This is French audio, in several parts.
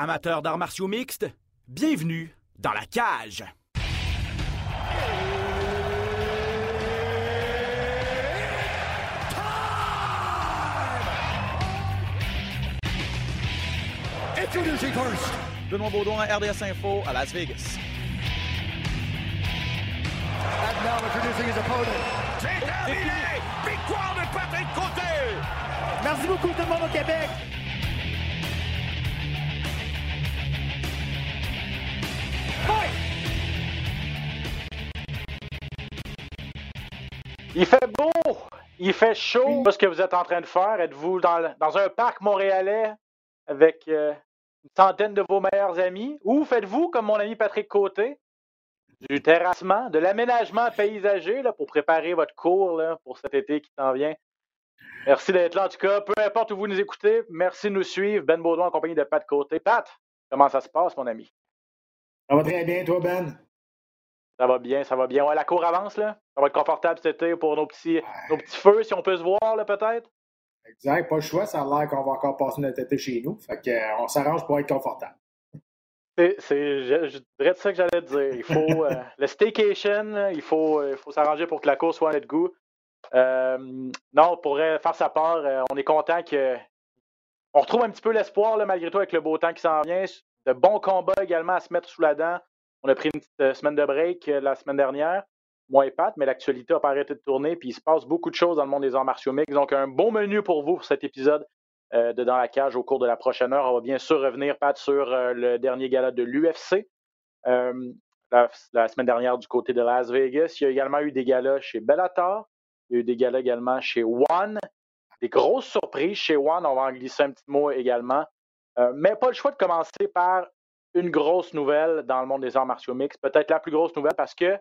Amateurs d'arts martiaux mixtes, bienvenue dans la cage. Introducing first. Benoît Baudouin, RDS Info à Las Vegas. And now introducing his opponent. C'est terminé! Victoire de Patrick Côté! Merci beaucoup tout le monde au Québec. Il fait beau, il fait chaud. Qu'est-ce que vous êtes en train de faire? Êtes-vous dans, un parc montréalais avec euh, une centaine de vos meilleurs amis? Ou faites-vous, comme mon ami Patrick Côté, du terrassement, de l'aménagement paysager là, pour préparer votre cours là, pour cet été qui s'en vient? Merci d'être là. En tout cas, peu importe où vous nous écoutez, merci de nous suivre. Ben Baudouin en compagnie de Pat Côté. Pat, comment ça se passe, mon ami? Ça va très bien, toi, Ben? Ça va bien, ça va bien. Ouais, la cour avance, là. Ça va être confortable cet été pour nos petits, nos petits feux, si on peut se voir, là, peut-être. Exact, pas le choix. Ça a l'air qu'on va encore passer notre été chez nous. Fait que, euh, on s'arrange pour être confortable. C'est, c'est, je, je dirais de ça que j'allais te dire. Il faut euh, le staycation, il faut, euh, il faut s'arranger pour que la course soit à notre goût. Euh, non, pour faire sa part, on est content que on retrouve un petit peu l'espoir là, malgré tout avec le beau temps qui s'en vient. De bons combats également à se mettre sous la dent. On a pris une petite euh, semaine de break euh, la semaine dernière, moi et Pat, mais l'actualité n'a pas arrêté de tourner, puis il se passe beaucoup de choses dans le monde des arts martiaux mixtes. Donc, un bon menu pour vous pour cet épisode euh, de Dans la cage au cours de la prochaine heure. On va bien sûr revenir, Pat, sur le dernier gala de l'UFC. La, la semaine dernière du côté de Las Vegas. Il y a également eu des galas chez Bellator. Il y a eu des galas également chez One. Des grosses surprises chez One. On va en glisser un petit mot également. Euh, mais pas le choix de commencer par une grosse nouvelle dans le monde des arts martiaux mixtes. Peut-être la plus grosse nouvelle parce que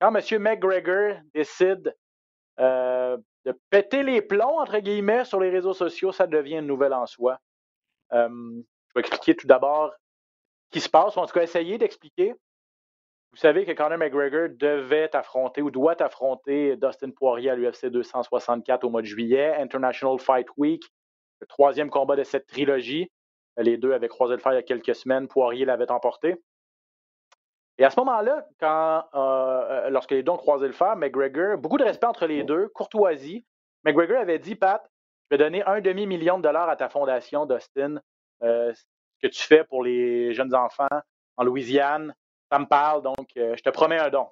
quand M. McGregor décide euh, de péter les plombs, entre guillemets, sur les réseaux sociaux, ça devient une nouvelle en soi. Euh, je vais expliquer tout d'abord ce qui se passe, ou en tout cas essayer d'expliquer. Vous savez que Conor McGregor devait affronter ou doit affronter Dustin Poirier à l'UFC 264 au mois de juillet, International Fight Week, le troisième combat de cette trilogie. Les deux avaient croisé le fer il y a quelques semaines. Poirier l'avait emporté. Et à ce moment-là, quand euh, euh, lorsque les deux ont croisé le fer, McGregor, beaucoup de respect entre les deux, courtoisie. McGregor avait dit, Pat, je vais donner un demi-million de dollars à ta fondation, Dustin, euh, ce que tu fais pour les jeunes enfants en Louisiane. Ça me parle, donc euh, je te promets un don.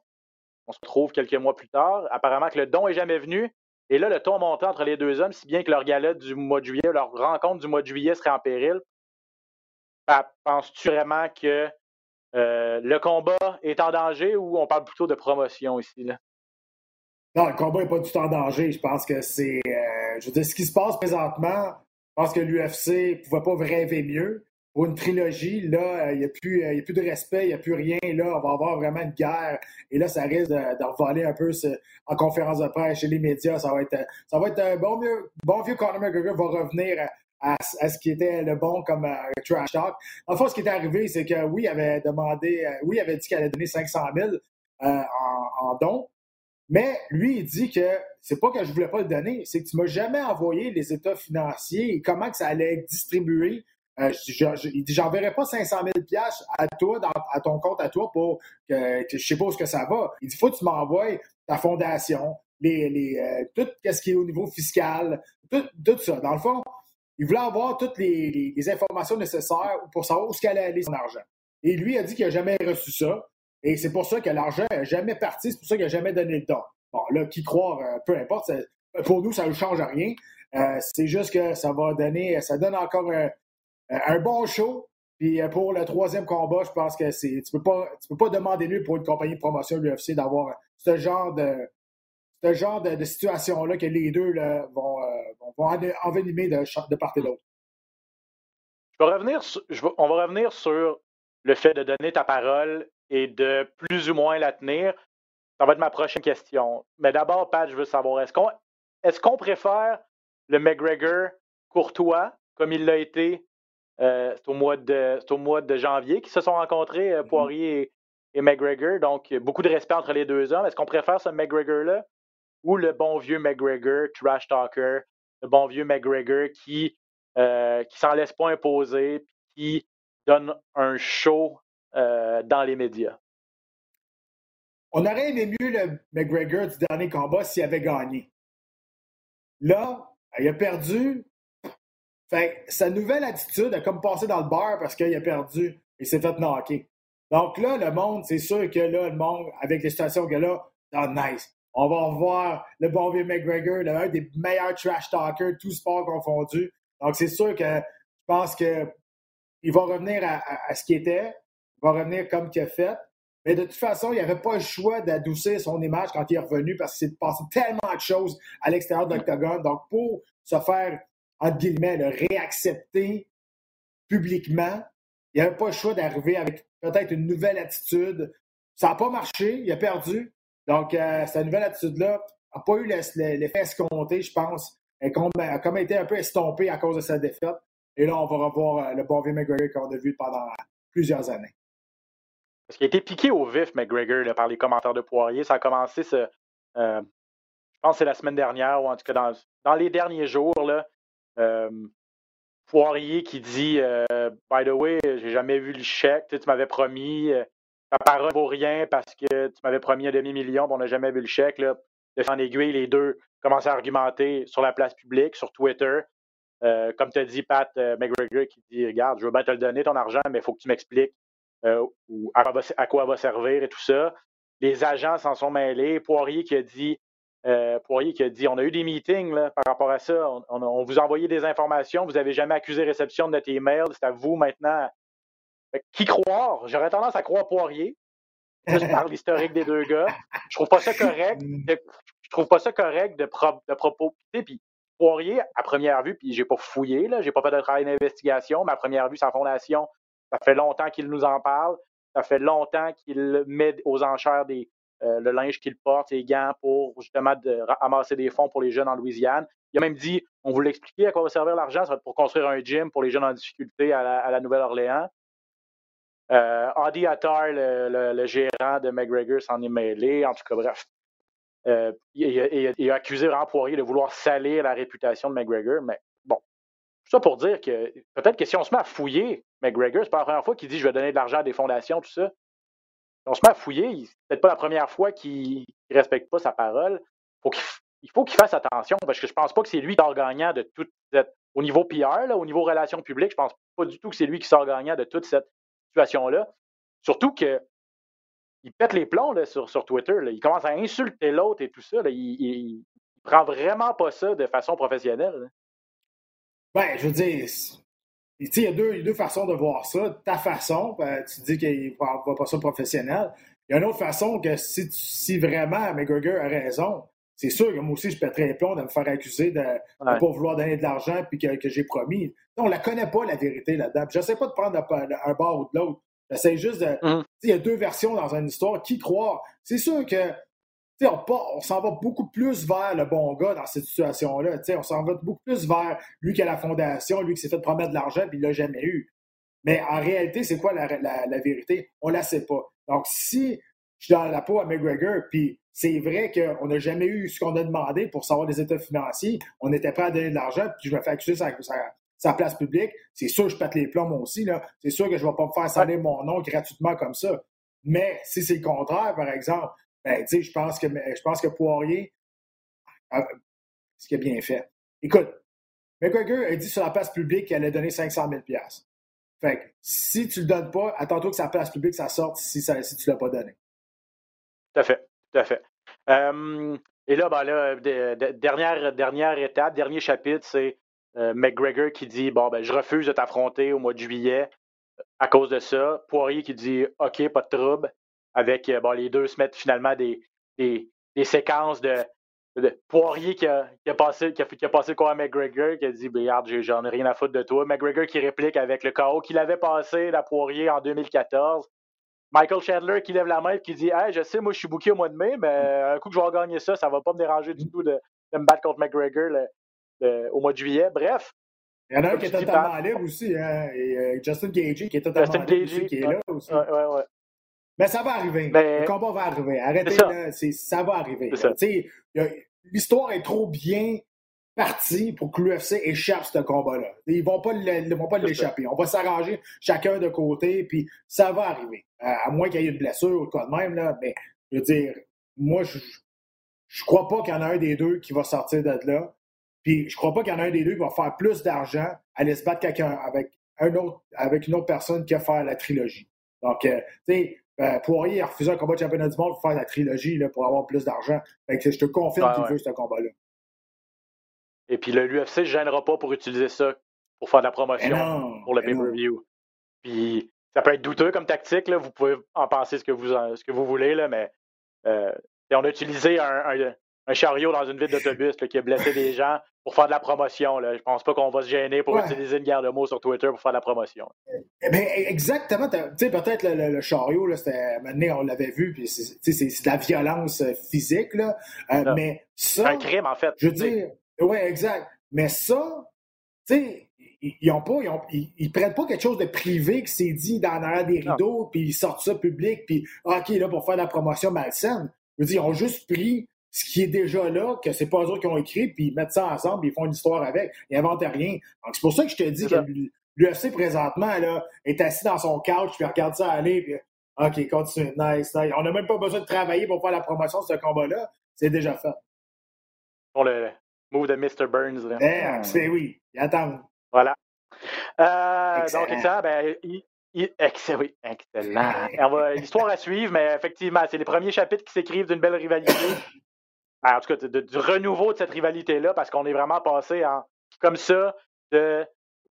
On se retrouve quelques mois plus tard. Apparemment que le don est jamais venu. Et là, le ton montait entre les deux hommes, si bien que leur gala du mois de juillet, leur rencontre du mois de juillet serait en péril. Penses-tu vraiment que euh, le combat est en danger ou on parle plutôt de promotion ici? Là? Non, le combat n'est pas du tout en danger. Je pense que c'est. euh, je veux dire, ce qui se passe présentement, je pense que l'UFC ne pouvait pas rêver mieux. Pour une trilogie, là, euh, il n'y a, a plus de respect, il n'y a plus rien. Là, on va avoir vraiment une guerre. Et là, ça risque de, de revoler un peu en conférence de presse chez les médias. Ça va être, ça va être un bon, mieux, bon vieux Conor McGregor va revenir à, ce qui était le bon comme euh, trash talk. En fait, ce qui est arrivé, c'est que oui, il avait demandé, euh, oui, il avait dit qu'il allait donner 500 000 euh, en, en dons. Mais lui, il dit que c'est pas que je voulais pas le donner, c'est que tu m'as jamais envoyé les états financiers et comment que ça allait être distribué. Euh, il dit, j'enverrai pas 500 000 piastres à toi, à ton compte à toi pour que, je sais pas où que ça va. Il dit, faut que tu m'envoies ta fondation, les, euh, tout ce qui est au niveau fiscal, tout, tout ça. Dans le fond, il voulait avoir toutes les, informations nécessaires pour savoir où ce qu'allait aller son argent. Et lui a dit qu'il n'a jamais reçu ça. Et c'est pour ça que l'argent n'est jamais parti, c'est pour ça qu'il n'a jamais donné le don. Bon, là, qui croire, euh, peu importe, pour nous, ça ne change rien. Euh, c'est juste que ça va donner, ça donne encore un, un bon show. Puis euh, pour le troisième combat, je pense que c'est. Tu peux peux pas demander mieux pour une compagnie de promotion de l'UFC d'avoir ce genre de ce genre de, situation-là que les deux là, vont, euh, vont en- envenimer de, part et d'autre. Je vais revenir sur- je vais- on va revenir sur le fait de donner ta parole et de plus ou moins la tenir. Ça va être ma prochaine question. Mais d'abord, Pat, je veux savoir, est-ce qu'on qu'on préfère le McGregor courtois, comme il l'a été euh, au, mois de, c'est au mois de janvier qu'ils se sont rencontrés, euh, Poirier et, et McGregor. Donc, beaucoup de respect entre les deux hommes. Est-ce qu'on préfère ce McGregor-là ou le bon vieux McGregor, trash talker, le bon vieux McGregor qui, euh, qui s'en laisse pas imposer, qui donne un show euh, dans les médias. On aurait aimé mieux le McGregor du dernier combat s'il avait gagné. Là, il a perdu. Sa nouvelle attitude a comme passé dans le bar parce qu'il a perdu et s'est fait knocker. Donc là, le monde, c'est sûr que là, le monde, avec les situations que là, oh, nice. On va revoir le bon vieux McGregor, l'un des meilleurs trash talkers, tout sport confondu. Donc c'est sûr que je pense qu'il va revenir à, ce qu'il était. Il va revenir comme qu'il a fait. Mais de toute façon, il n'y avait pas le choix d'adoucir son image quand il est revenu parce qu'il s'est passé tellement de choses à l'extérieur de. Donc, pour se faire, entre guillemets, le réaccepter publiquement, il n'y avait pas le choix d'arriver avec peut-être une nouvelle attitude. Ça n'a pas marché, il a perdu. Donc, euh, cette nouvelle attitude-là n'a pas eu l'effet escompté, je pense. Elle a comme été un peu estompée à cause de sa défaite. Et là, on va revoir euh, le bon vieux McGregor qu'on a vu pendant plusieurs années. Parce qu'il a été piqué au vif, McGregor, par les commentaires de Poirier. Ça a commencé, ce, euh, je pense c'est la semaine dernière, ou en tout cas dans, les derniers jours. Là, euh, Poirier qui dit By the way, j'ai jamais vu le chèque, tu, m'avais promis, ta parole vaut rien parce que tu m'avais promis un demi-million, on n'a jamais vu le chèque. Là. De en aiguille, les deux commencent à argumenter sur la place publique, sur Twitter. comme tu as dit, Pat McGregor qui dit Regarde, je veux bien te le donner, ton argent, mais il faut que tu m'expliques euh, à, quoi va servir et tout ça. Les agents s'en sont mêlés. Poirier qui a dit euh, Poirier qui a dit on a eu des meetings par rapport à ça. On, vous a envoyé des informations. Vous n'avez jamais accusé réception de notre email. C'est à vous maintenant. Qui croire? J'aurais tendance à croire Poirier. Je parle l'historique des deux gars. Je trouve pas ça correct. je trouve pas ça correct de. Puis Poirier, à première vue, puis j'ai pas fouillé, là, j'ai pas fait de travail d'investigation, mais à première vue, sa fondation ça fait longtemps qu'il nous en parle. Ça fait longtemps qu'il met aux enchères euh, le linge qu'il porte, les gants pour justement de, ramasser des fonds pour les jeunes en Louisiane. Il a même dit on vous l'expliquer à quoi va servir l'argent, ça va être pour construire un gym pour les jeunes en difficulté à la, Nouvelle-Orléans. Euh, Attar, le, gérant de McGregor, s'en est mêlé. En tout cas, bref. Euh, il, a accusé vraiment de vouloir salir la réputation de McGregor, mais ça pour dire que peut-être que si on se met à fouiller McGregor, c'est pas la première fois qu'il dit je vais donner de l'argent à des fondations, tout ça. Si on se met à fouiller, c'est peut-être pas la première fois qu'il ne respecte pas sa parole. il faut qu'il fasse attention parce que je pense pas que c'est lui qui sort gagnant de toute cette. Au niveau PR, au niveau relations publiques, je pense pas du tout que c'est lui qui sort gagnant de toute cette Surtout que il pète les plombs sur, Twitter. Il commence à insulter l'autre et tout ça. Il, prend vraiment pas ça de façon professionnelle. Ben, je veux dire, il y, a deux, deux façons de voir ça. Ta façon, ben, tu dis qu'il ne voit pas ça professionnel. Il y a une autre façon que si, si vraiment McGregor a raison, c'est sûr que moi aussi, je pèterais les plombs de me faire accuser de ne pas vouloir donner de l'argent puis que, que j'ai promis. On ne la connaît pas, la vérité là-dedans. Je sais pas de prendre un bord ou de l'autre. J'essaie juste de. Hum. Il y a deux versions dans une histoire. Qui croire? C'est sûr que on, on s'en va beaucoup plus vers le bon gars dans cette situation-là. On s'en va beaucoup plus vers lui qui a la fondation, lui qui s'est fait promettre de l'argent puis il l'a jamais eu. Mais en réalité, c'est quoi la, vérité? On la sait pas. Donc, si je suis dans la peau à McGregor, puis c'est vrai qu'on n'a jamais eu ce qu'on a demandé pour savoir des états financiers, on était prêt à donner de l'argent, puis je me fais accuser sa, sa, place publique, c'est sûr que je pète les plombs aussi. C'est sûr que je ne vais pas me faire saler mon nom gratuitement comme ça. Mais si c'est le contraire, par exemple, ben, je pense que je pense que Poirier, ce qui a bien fait. Écoute, McGregor a dit sur la place publique qu'il allait donner 500 000 Fait que si tu le donnes pas, attends-toi que sa place publique, ça sorte si, ça, si tu l'as pas donné. Tout à fait, tout à fait. et là, ben là, dernière, étape, dernier chapitre, c'est euh, McGregor qui dit Bon, ben, je refuse de t'affronter au mois de juillet à cause de ça. Poirier qui dit OK, pas de trouble avec euh, les deux se mettent finalement des, séquences de, Poirier qui a, qui a, passé, qui quoi à McGregor, qui a dit ben, Regarde, j'en ai rien à foutre de toi. McGregor qui réplique avec le chaos qu'il avait passé à Poirier en 2014. Michael Chandler qui lève la main et qui dit Hey, je sais, moi je suis booké au mois de mai, mais un coup que je vais gagner ça, ça va pas me déranger du tout de, me battre contre McGregor au mois de juillet. Bref. Il y en a un qui est totalement libre aussi, hein, et euh, Justin Gagey qui est totalement Justin libre aussi, qui est là aussi. Ouais, ouais, ouais. Mais ça va arriver. Le combat va arriver. Arrêtez, ça. ça va arriver. L'histoire est trop bien parti pour que l'UFC échappe ce combat-là. Ils vont pas vont pas l'échapper. On va s'arranger chacun de côté, puis ça va arriver. À, moins qu'il y ait une blessure ou quoi de même, là, mais je veux dire, moi, je, je crois pas qu'il y en a un des deux qui va sortir de là. Puis je crois pas qu'il y en a un des deux qui va faire plus d'argent à aller se battre quelqu'un avec un autre, avec une autre personne qui va faire la trilogie. Donc, euh, tu sais, euh, Poirier a refusé un combat de championnat du monde pour faire la trilogie là, pour avoir plus d'argent. je te confirme qu'il veut ce combat-là. Et puis l'UFC ne gênera pas pour utiliser ça pour faire de la promotion pour le pay-per-view. Puis ça peut être douteux comme tactique, là. vous pouvez en penser ce que vous, ce que vous voulez, là, mais euh, on a utilisé un, chariot dans une ville d'autobus qui a blessé des gens pour faire de la promotion. Là. Je pense pas qu'on va se gêner pour utiliser une guerre de mots sur Twitter pour faire de la promotion. Eh ben, exactement. Tu sais, peut-être le, chariot, là, maintenant, on l'avait vu, puis c'est, de la violence euh, physique, là. Euh, mais ça. un crime, en fait. Je veux dire, oui, exact. Mais ça, tu sais, ils, ont pas, ils, prennent pas quelque chose de privé qui s'est dit dans l'arrière des rideaux, puis ils sortent ça public, puis OK, là, pour faire la promotion malsaine. Je veux dire, ils ont juste pris ce qui est déjà là, que c'est pas eux autres qui ont écrit, puis ils mettent ça ensemble, puis ils font une histoire avec. Ils inventent rien. Donc, c'est pour ça que je te dis que l'UFC, présentement, là, est assis dans son couch, puis regarde ça aller, puis OK, continue, nice, nice. On n'a même pas besoin de travailler pour faire la promotion de ce combat-là. C'est déjà fait. Pour le, Move de Mr. Burns. Là. Eh, c'est oui. Attends. Voilà. Euh, donc, excellent. Ben, excellent. Oui, excellent. L'histoire à suivre, mais effectivement, c'est les premiers chapitres qui s'écrivent d'une belle rivalité. Ben, en tout cas, du renouveau de cette rivalité-là, parce qu'on est vraiment passé en, comme ça de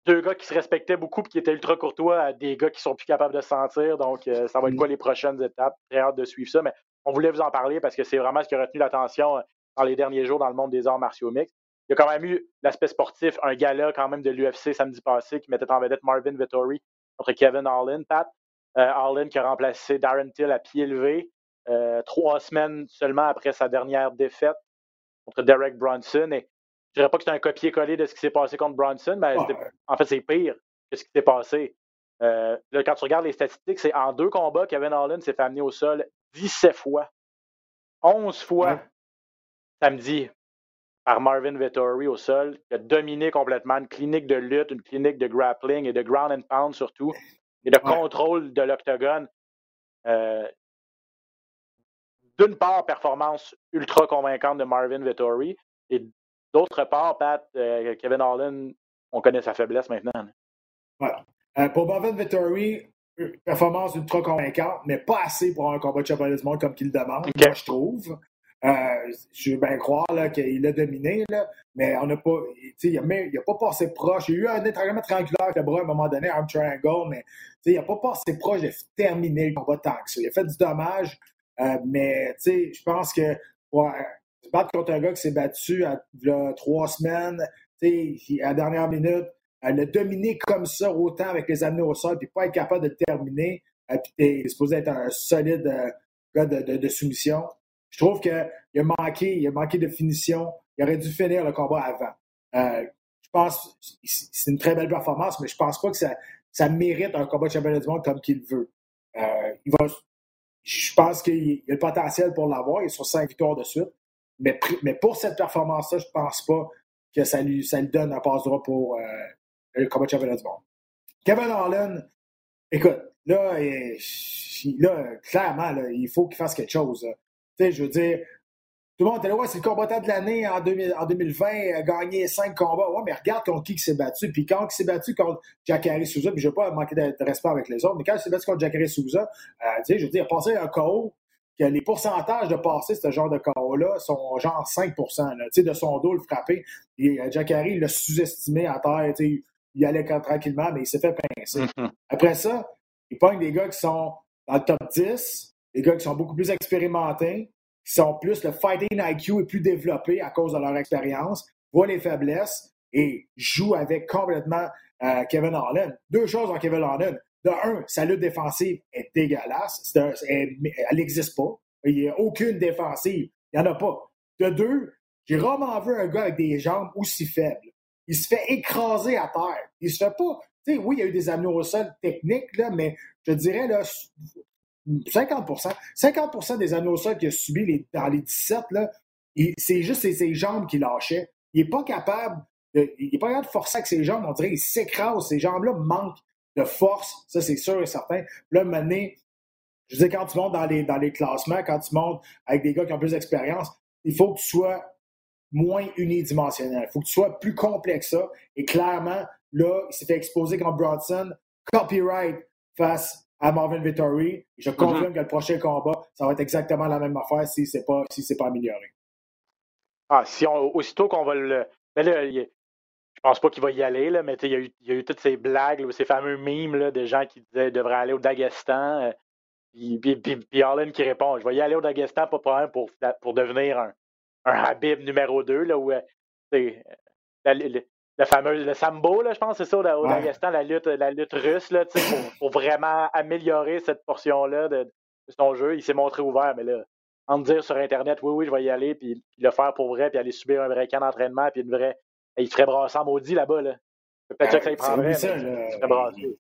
deux gars qui se respectaient beaucoup et qui étaient ultra courtois à des gars qui sont plus capables de se sentir. Donc, euh, ça va être quoi les prochaines étapes? Très hâte de suivre ça, mais on voulait vous en parler parce que c'est vraiment ce qui a retenu l'attention dans les derniers jours dans le monde des arts martiaux mixtes. Il y a quand même eu l'aspect sportif, un gala quand même de l'UFC samedi passé qui mettait en vedette Marvin Vittori contre Kevin Allen, Pat. Euh, qui a remplacé Darren Till à pied levé euh, trois semaines seulement après sa dernière défaite contre Derek Bronson. Et je dirais pas que c'est un copier-coller de ce qui s'est passé contre Bronson, mais en fait, c'est pire que ce qui s'est passé. Euh, là, quand tu regardes les statistiques, c'est en deux combats, Kevin Allen s'est fait amener au sol 17 fois. 11 fois samedi par Marvin Vettori au sol, qui a dominé complètement une clinique de lutte, une clinique de grappling et de ground and pound surtout, et de contrôle de l'octogone. Euh, d'une part, performance ultra convaincante de Marvin Vettori, et d'autre part, Pat, euh, Kevin Holland, on connaît sa faiblesse maintenant. Voilà. Euh, pour Marvin Vettori, performance ultra convaincante, mais pas assez pour un combat de championnat du monde comme qu'il demande, moi je trouve. Euh, je veux bien croire qu'il a dominé, là, mais on n'a pas. Il n'a pas passé proche. Il a eu un étranglement triangulaire avec le bras à un moment donné, un triangle, mais il n'a pas passé proche de terminer le combat tant que ça. Il a fait du dommage, euh, mais je pense que ouais, se battre contre un gars qui s'est battu à, trois semaines, à la dernière minute, le dominer comme ça, autant avec les anneaux au sol, puis pas être capable de le terminer, euh, puis t'es supposé être un solide gars de soumission. Je trouve qu'il a manqué, il a manqué de finition. Il aurait dû finir le combat avant. Euh, je pense c'est une très belle performance, mais je pense pas que ça, ça mérite un combat de championnat du monde comme qu'il veut. Euh, il va, je pense qu'il a le potentiel pour l'avoir. Il est sur cinq victoires de suite. Mais, mais pour cette performance-là, je pense pas que ça lui, ça lui donne un passe droit pour euh, le combat de championnat du monde. Kevin Harlan, écoute, là, là clairement, il faut qu'il fasse quelque chose. Tu sais, je veux dire, tout le monde était là, ouais, c'est le combattant de l'année en, 2020, a gagné cinq combats. Ouais, mais regarde contre qui il s'est battu. Puis quand il s'est battu contre Jacare Souza, puis je ne vais pas manquer de, respect avec les autres, mais quand il s'est battu contre Jacare Souza, euh, tu sais, je veux dire, il a passé un KO, que les pourcentages de passer ce genre de KO-là sont genre 5 tu sais, de son dos, le frapper. Et euh, Jacare, il l'a sous-estimé à terre, il allait tranquillement, mais il s'est fait pincer. Après ça, il pogne des gars qui sont dans le top 10, des gars qui sont beaucoup plus expérimentés, qui sont plus, le fighting IQ est plus développé à cause de leur expérience, voient les faiblesses et jouent avec complètement euh, Kevin Holland. Deux choses en Kevin Holland. De un, sa lutte défensive est dégueulasse. elle n'existe pas. Il n'y a aucune défensive. Il n'y en a pas. De deux, j'ai rarement vu un gars avec des jambes aussi faibles. Il se fait écraser à terre. Il se fait pas. Tu sais, oui, il y a eu des anneaux au sol techniques, là, mais je dirais, là, 50% 50% des anneaux qu'il a subis dans les 17, c'est juste ses, jambes qui lâchaient. n'est pas capable de, il est pas capable de forcer avec ses jambes. On dirait qu'il s'écrase. Ses jambes-là manquent de force. Ça, c'est sûr et certain. Là, mener, je dis quand tu montes dans les, dans les classements, quand tu montes avec des gars qui ont plus d'expérience, il faut que tu sois moins unidimensionnel. Il faut que tu sois plus complexe ça. Et clairement, là, il s'est fait exposer contre Bronson. Copyright face à Marvin Vittori. Je mhm. confirme que le prochain combat, ça va être exactement la même affaire si ce n'est pas, si pas amélioré. Ah, si on, aussitôt qu'on va le. Mais là, je pense pas qu'il va y aller, là, mais il y, a eu, il y a eu toutes ces blagues, ces fameux mimes là, de gens qui disaient qu'il devrait aller au Dagestan. Euh, puis, puis, Allen qui répond Je vais y aller au Dagestan, pas problème, pour, pour devenir un, un Habib numéro 2, là, où euh, la, la, fameuse, le sambo, là, je pense, c'est ça, au Dagestan, la lutte, la lutte russe, là, pour, pour vraiment améliorer cette portion-là de, son jeu. Il s'est montré ouvert, mais là, en dire sur Internet, oui, oui, je vais y aller, puis, le faire pour vrai, puis aller subir un vrai camp d'entraînement, puis une vraie. Il ferait brasser en maudit là-bas, là. Peut-être que ça y prendrait, ça, mais il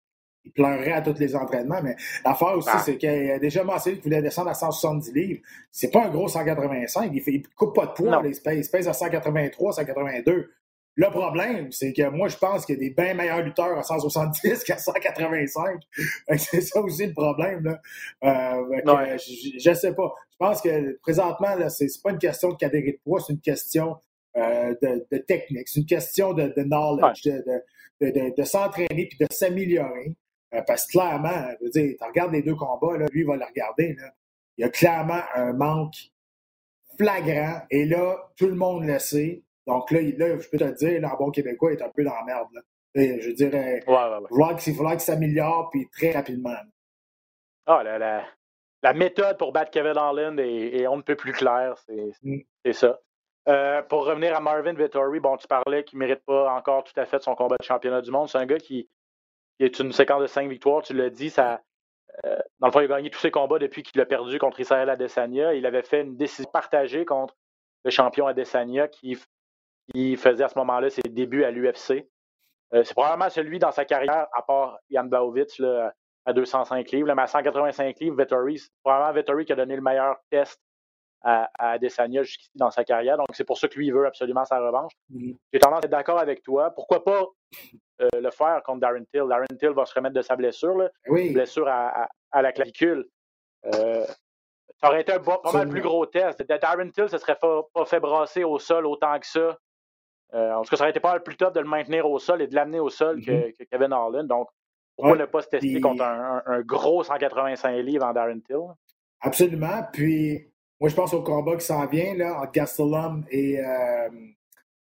il pleurerait à tous les entraînements. Mais l'affaire aussi, ah. c'est qu'il a déjà mentionné qu'il voulait descendre à 170 livres. C'est pas un gros 185. Il ne coupe pas de poids. il, pèse, à 183, 182. Le problème, c'est que moi, je pense qu'il y a des bien meilleurs lutteurs à 170 qu'à 185. c'est ça aussi le problème. Là. Euh, je, ne sais pas. Je pense que présentement, ce n'est pas une question de catégorie de poids, c'est une question euh, de, technique, c'est une question de, knowledge, de, s'entraîner puis de s'améliorer. Euh, parce que clairement, je veux dire, tu regardes les deux combats, là, lui, il va le regarder. Là. Il y a clairement un manque flagrant. Et là, tout le monde le sait. Donc là, je peux te dire, là, bon québécois est un peu dans la merde. Là. je dirais, il va falloir qu'il s'améliore, puis très rapidement. Ah, la, la, méthode pour battre Kevin Holland est, on ne peut plus clair. C'est mm. ça. Euh, pour revenir à Marvin Vittori, bon, tu parlais qu'il ne mérite pas encore tout à fait son combat de championnat du monde. C'est un gars qui, qui est une séquence de cinq victoires, tu l'as dit, ça, euh, dans le fond, il a gagné tous ses combats depuis qu'il a perdu contre Israël Adesanya. Il avait fait une décision partagée contre le champion Adesanya qui, qui faisait à ce moment-là ses débuts à l'UFC. Euh, c'est probablement celui dans sa carrière, à part Jan Blaovic à 205 livres, mais à 185 livres, Vettori, c'est probablement Vettori qui a donné le meilleur test à, à Adesanya jusqu'ici dans sa carrière. Donc, c'est pour ça que lui, il veut absolument sa revanche. Mm-hmm. J'ai tendance à être d'accord avec toi. Pourquoi pas euh, le faire contre Darren Till? Darren Till va se remettre de sa blessure, là, blessure à, la clavicule. Euh, ça aurait été un pas mal plus gros test. Darren Till, ne serait pas, fait brasser au sol autant que ça. Euh, en tout cas, ça aurait été pas mal plus top de le maintenir au sol et de l'amener au sol que, mm-hmm. Kevin Harlan. Donc, pourquoi ne pas se tester contre un, un, gros 185 livres en Darren Till? Absolument. Puis, moi, je pense au combat qui s'en vient là, entre Gastelum et, euh,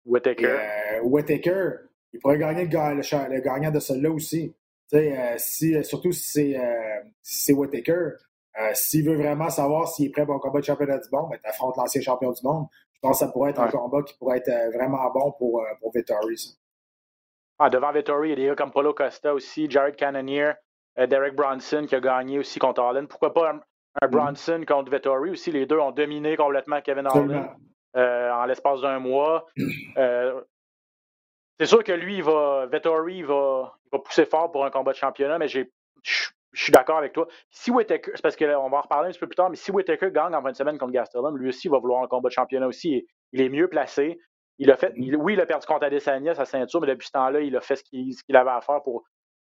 Whittaker. Euh, il pourrait gagner le, gagnant de celui-là aussi. Euh, si, surtout si c'est si Whittaker. S'il veut vraiment savoir s'il est prêt pour un combat de championnat du monde, ben, affronte l'ancien champion du monde. Je pense que ça pourrait être un combat qui pourrait être vraiment bon pour, pour Vittori. Ah, devant Vittori, il y a des gars comme Paulo Costa aussi, Jared Cannonier, Derek Bronson qui a gagné aussi contre Allen. Pourquoi pas un mm-hmm. Bronson contre Vettori aussi? Les deux ont dominé complètement Kevin euh, en l'espace d'un mois. Euh, c'est sûr que lui, il va, Vettori, va, va pousser fort pour un combat de championnat, mais je suis d'accord avec toi. Si Whittaker, c'est parce qu'on va en reparler un petit peu plus tard, mais si Whittaker gagne en fin de semaine contre Gastelum, lui aussi va vouloir un combat de championnat aussi. Il est mieux placé. Il a fait, oui, il a perdu contre Adesanya, sa ceinture, mais depuis ce temps-là, il a fait ce qu'il avait à faire pour,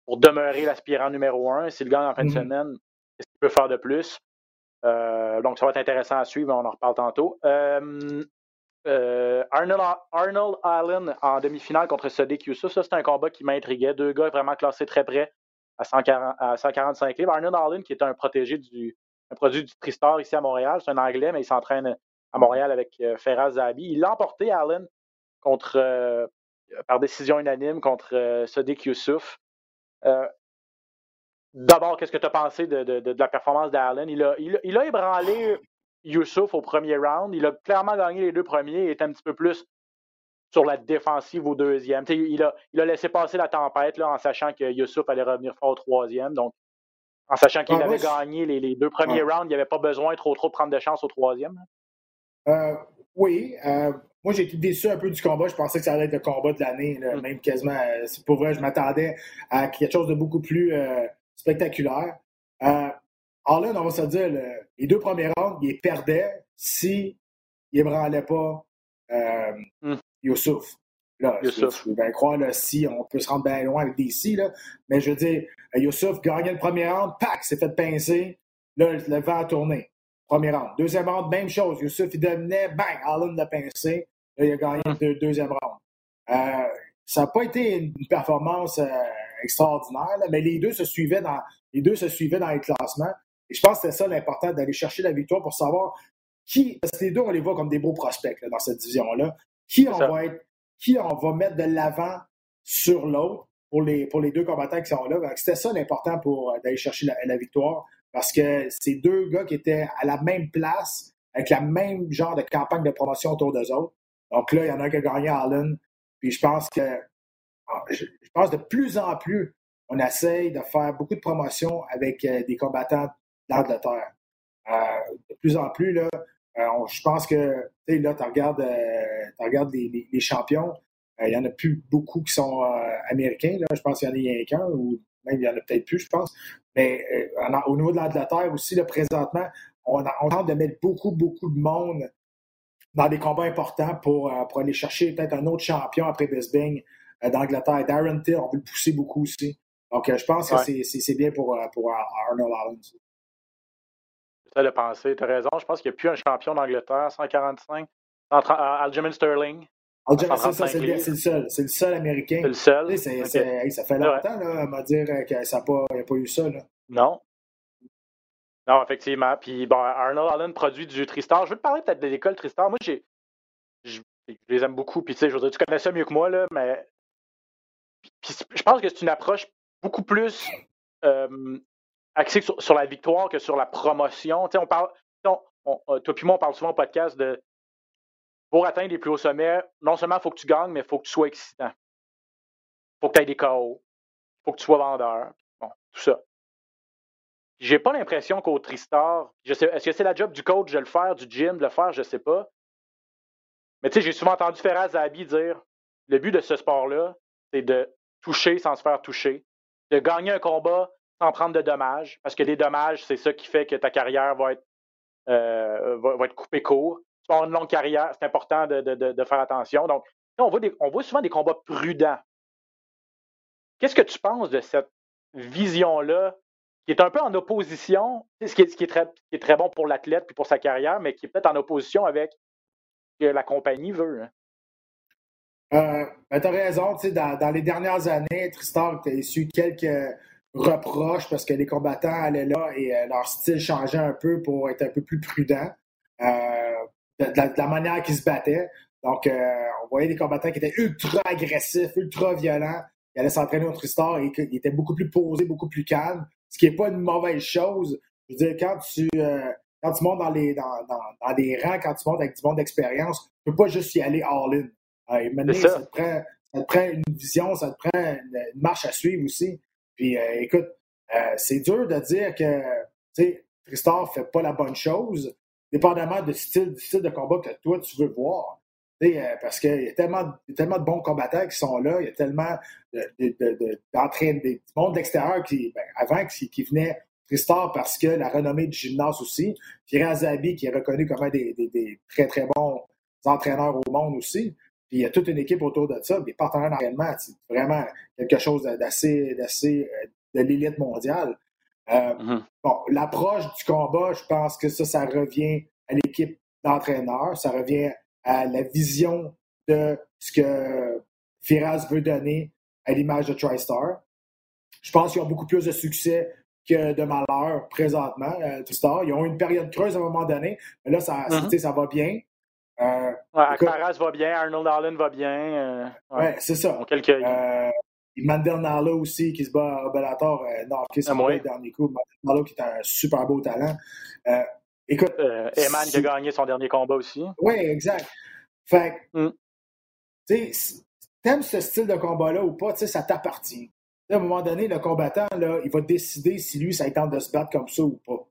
pour demeurer l'aspirant numéro un. S'il gagne en fin de mm-hmm. semaine, qu'est-ce qu'il peut faire de plus? Euh, donc, ça va être intéressant à suivre, on en reparle tantôt. Euh, euh, Arnold, Allen en demi-finale contre Sadiq Youssef, ça c'est un combat qui m'intriguait. Deux gars vraiment classés très près à, 145 livres. Arnold Allen qui est un protégé du un produit du Tristar ici à Montréal, c'est un Anglais, mais il s'entraîne à Montréal avec Ferraz Zabi. Il l'a emporté, Allen, contre, par décision unanime contre Sadiq Youssouf. D'abord, qu'est-ce que tu as pensé de, la performance d'Allen? Il a, il, a, ébranlé Youssouf au premier round. Il a clairement gagné les deux premiers et est un petit peu plus sur la défensive au deuxième. il a, il a laissé passer la tempête là, en sachant que Youssouf allait revenir fort au troisième. Donc, en sachant qu'il ah, avait gagné les, deux premiers rounds, il n'y avait pas besoin trop trop de prendre de chance au troisième. Euh, oui. Euh, moi, j'ai été déçu un peu du combat. Je pensais que ça allait être le combat de l'année, mm. même quasiment. Euh, c'est pour vrai, je m'attendais à quelque chose de beaucoup plus spectaculaire. Harlan, on va se dire, les deux premiers rounds, il perdait si il ébranlait pas hmm. Youssouf. Là, Youssouf. je, bien croire là, si on peut se rendre bien loin avec des si, là, mais je veux dire, Youssouf gagnait le premier round, pack, s'est fait pincer, là, le vent a tourné. Premier round. Deuxième round, même chose. Youssouf, il dominait, bang, Allen l'a pincé, là, il a gagné hum. le deuxième round. Euh, ça n'a pas été une performance euh, extraordinaire, mais les deux se suivaient dans les deux se suivaient dans les classements. Et je pense que c'était ça l'important, d'aller chercher la victoire pour savoir qui. Parce que les deux, on les voit comme des beaux prospects dans cette division-là. Qui on va être, qui on va mettre de l'avant sur l'autre pour les, pour les deux combattants qui sont là. C'était ça l'important pour euh, d'aller chercher la, victoire. Parce que c'est deux gars qui étaient à la même place, avec la même genre de campagne de promotion autour d'eux autres. Donc là, il y en a un qui a gagné Allen. Puis je pense que ah, je pense de plus en plus, on essaye de faire beaucoup de promotions avec euh, des combattants d'Angleterre. Euh, de plus en plus, là, euh, je pense que là, tu regardes, regardes les, les, champions, il n'y en a plus beaucoup qui sont américains. Là. Je pense qu'il y en a qu'un, ou même il y en a peut-être plus, je pense. Mais au niveau de l'Angleterre aussi, là, présentement, on, on tente de mettre beaucoup, beaucoup de monde dans des combats importants pour, pour aller chercher peut-être un autre champion après Bisbing d'Angleterre. Darren Till, on veut le pousser beaucoup aussi. Donc, je pense que c'est bien pour, pour Arnold Allen. Ça le penser. Tu as raison. Je pense qu'il n'y a plus un champion d'Angleterre, 145. Aljamain Sterling. Aljamain, c'est le seul. C'est le seul américain. C'est le seul. ça fait longtemps là, à me dire que ça n'y a, pas eu ça. Là. Non. Non, effectivement. Puis, bon, Arnold Allen produit du Tristar. Je veux te parler peut-être de l'école Tristar. Moi, j'ai. Je, les aime beaucoup. Puis, tu sais, je veux dire, tu connais ça mieux que moi, là, mais. je pense que c'est une approche beaucoup plus euh, axé sur, la victoire que sur la promotion. on parle, on, euh, toi moi, on parle souvent au podcast de pour atteindre les plus hauts sommets, non seulement il faut que tu gagnes, mais il faut que tu sois excitant. Il faut que tu aies des KO. Il faut que tu sois vendeur. Bon, tout ça. J'ai pas l'impression qu'au Tristar, est-ce que c'est la job du coach de le faire, du gym de le faire, je sais pas. Mais tu sais, j'ai souvent entendu Ferraz Zabi dire le but de ce sport-là, c'est de toucher sans se faire toucher de gagner un combat sans prendre de dommages, parce que les dommages, c'est ça qui fait que ta carrière va être, euh, va, être coupée court. Tu vas une longue carrière, c'est important de, faire attention. Donc, on voit, on voit souvent des combats prudents. Qu'est-ce que tu penses de cette vision-là, qui est un peu en opposition, ce qui est, ce qui est, très, qui est très bon pour l'athlète et pour sa carrière, mais qui est peut-être en opposition avec ce que la compagnie veut? Hein? Euh, ben, tu as raison. Dans, dans les dernières années, Tristan a su quelques reproches parce que les combattants allaient là et euh, leur style changeait un peu pour être un peu plus prudent euh, de, la, manière qu'ils se battaient. Donc, euh, on voyait des combattants qui étaient ultra agressifs, ultra violents. Ils allaient s'entraîner au Tristar et ils étaient beaucoup plus posés, beaucoup plus calmes, ce qui n'est pas une mauvaise chose. Je veux dire, quand tu, quand tu montes dans les, dans, dans, dans les rangs, quand tu montes avec du monde d'expérience, tu ne peux pas juste y aller all-in. Maintenant, ça. te prend, ça, te prend, une vision, ça te prend une, marche à suivre aussi. Puis euh, écoute, euh, c'est dur de dire que Tristar ne fait pas la bonne chose, dépendamment du style, du style de combat que toi tu veux voir. parce qu'il y a tellement, de bons combattants qui sont là, il y a tellement d'entraînement, de, de, du monde d'extérieur qui, ben, avant, qui, qui venait parce que la renommée du gymnase aussi, puis Razabi qui est reconnu comme un des, des, très très bons entraîneurs au monde aussi. Puis il y a toute une équipe autour de ça, des partenaires d'entraînement, c'est vraiment quelque chose d'assez, d'assez euh, de l'élite mondiale. Euh, mm-hmm. Bon, l'approche du combat, je pense que ça, ça revient à l'équipe d'entraîneurs, ça revient à la vision de ce que Firaz veut donner à l'image de TriStar. Je pense qu'ils ont beaucoup plus de succès que de malheur présentement, euh, TriStar. Ils ont eu une période creuse à un moment donné, mais là, ça, mm-hmm. ça va bien. Euh, va bien, Arnold Allen va bien. Euh, ouais, c'est ça. Quelques... Euh, Mandel Nala aussi qui se bat à Bellator, euh, non, qui bat le dernier coup. Mandel Nala qui est un super beau talent. Euh, écoute. Euh, Eman qui a gagné son dernier combat aussi. Oui, exact. Fait mm. tu sais, t'aimes ce style de combat-là ou pas, tu sais, ça t'appartient. À un moment donné, le combattant, là, il va décider si lui, ça tente de se battre comme ça ou pas.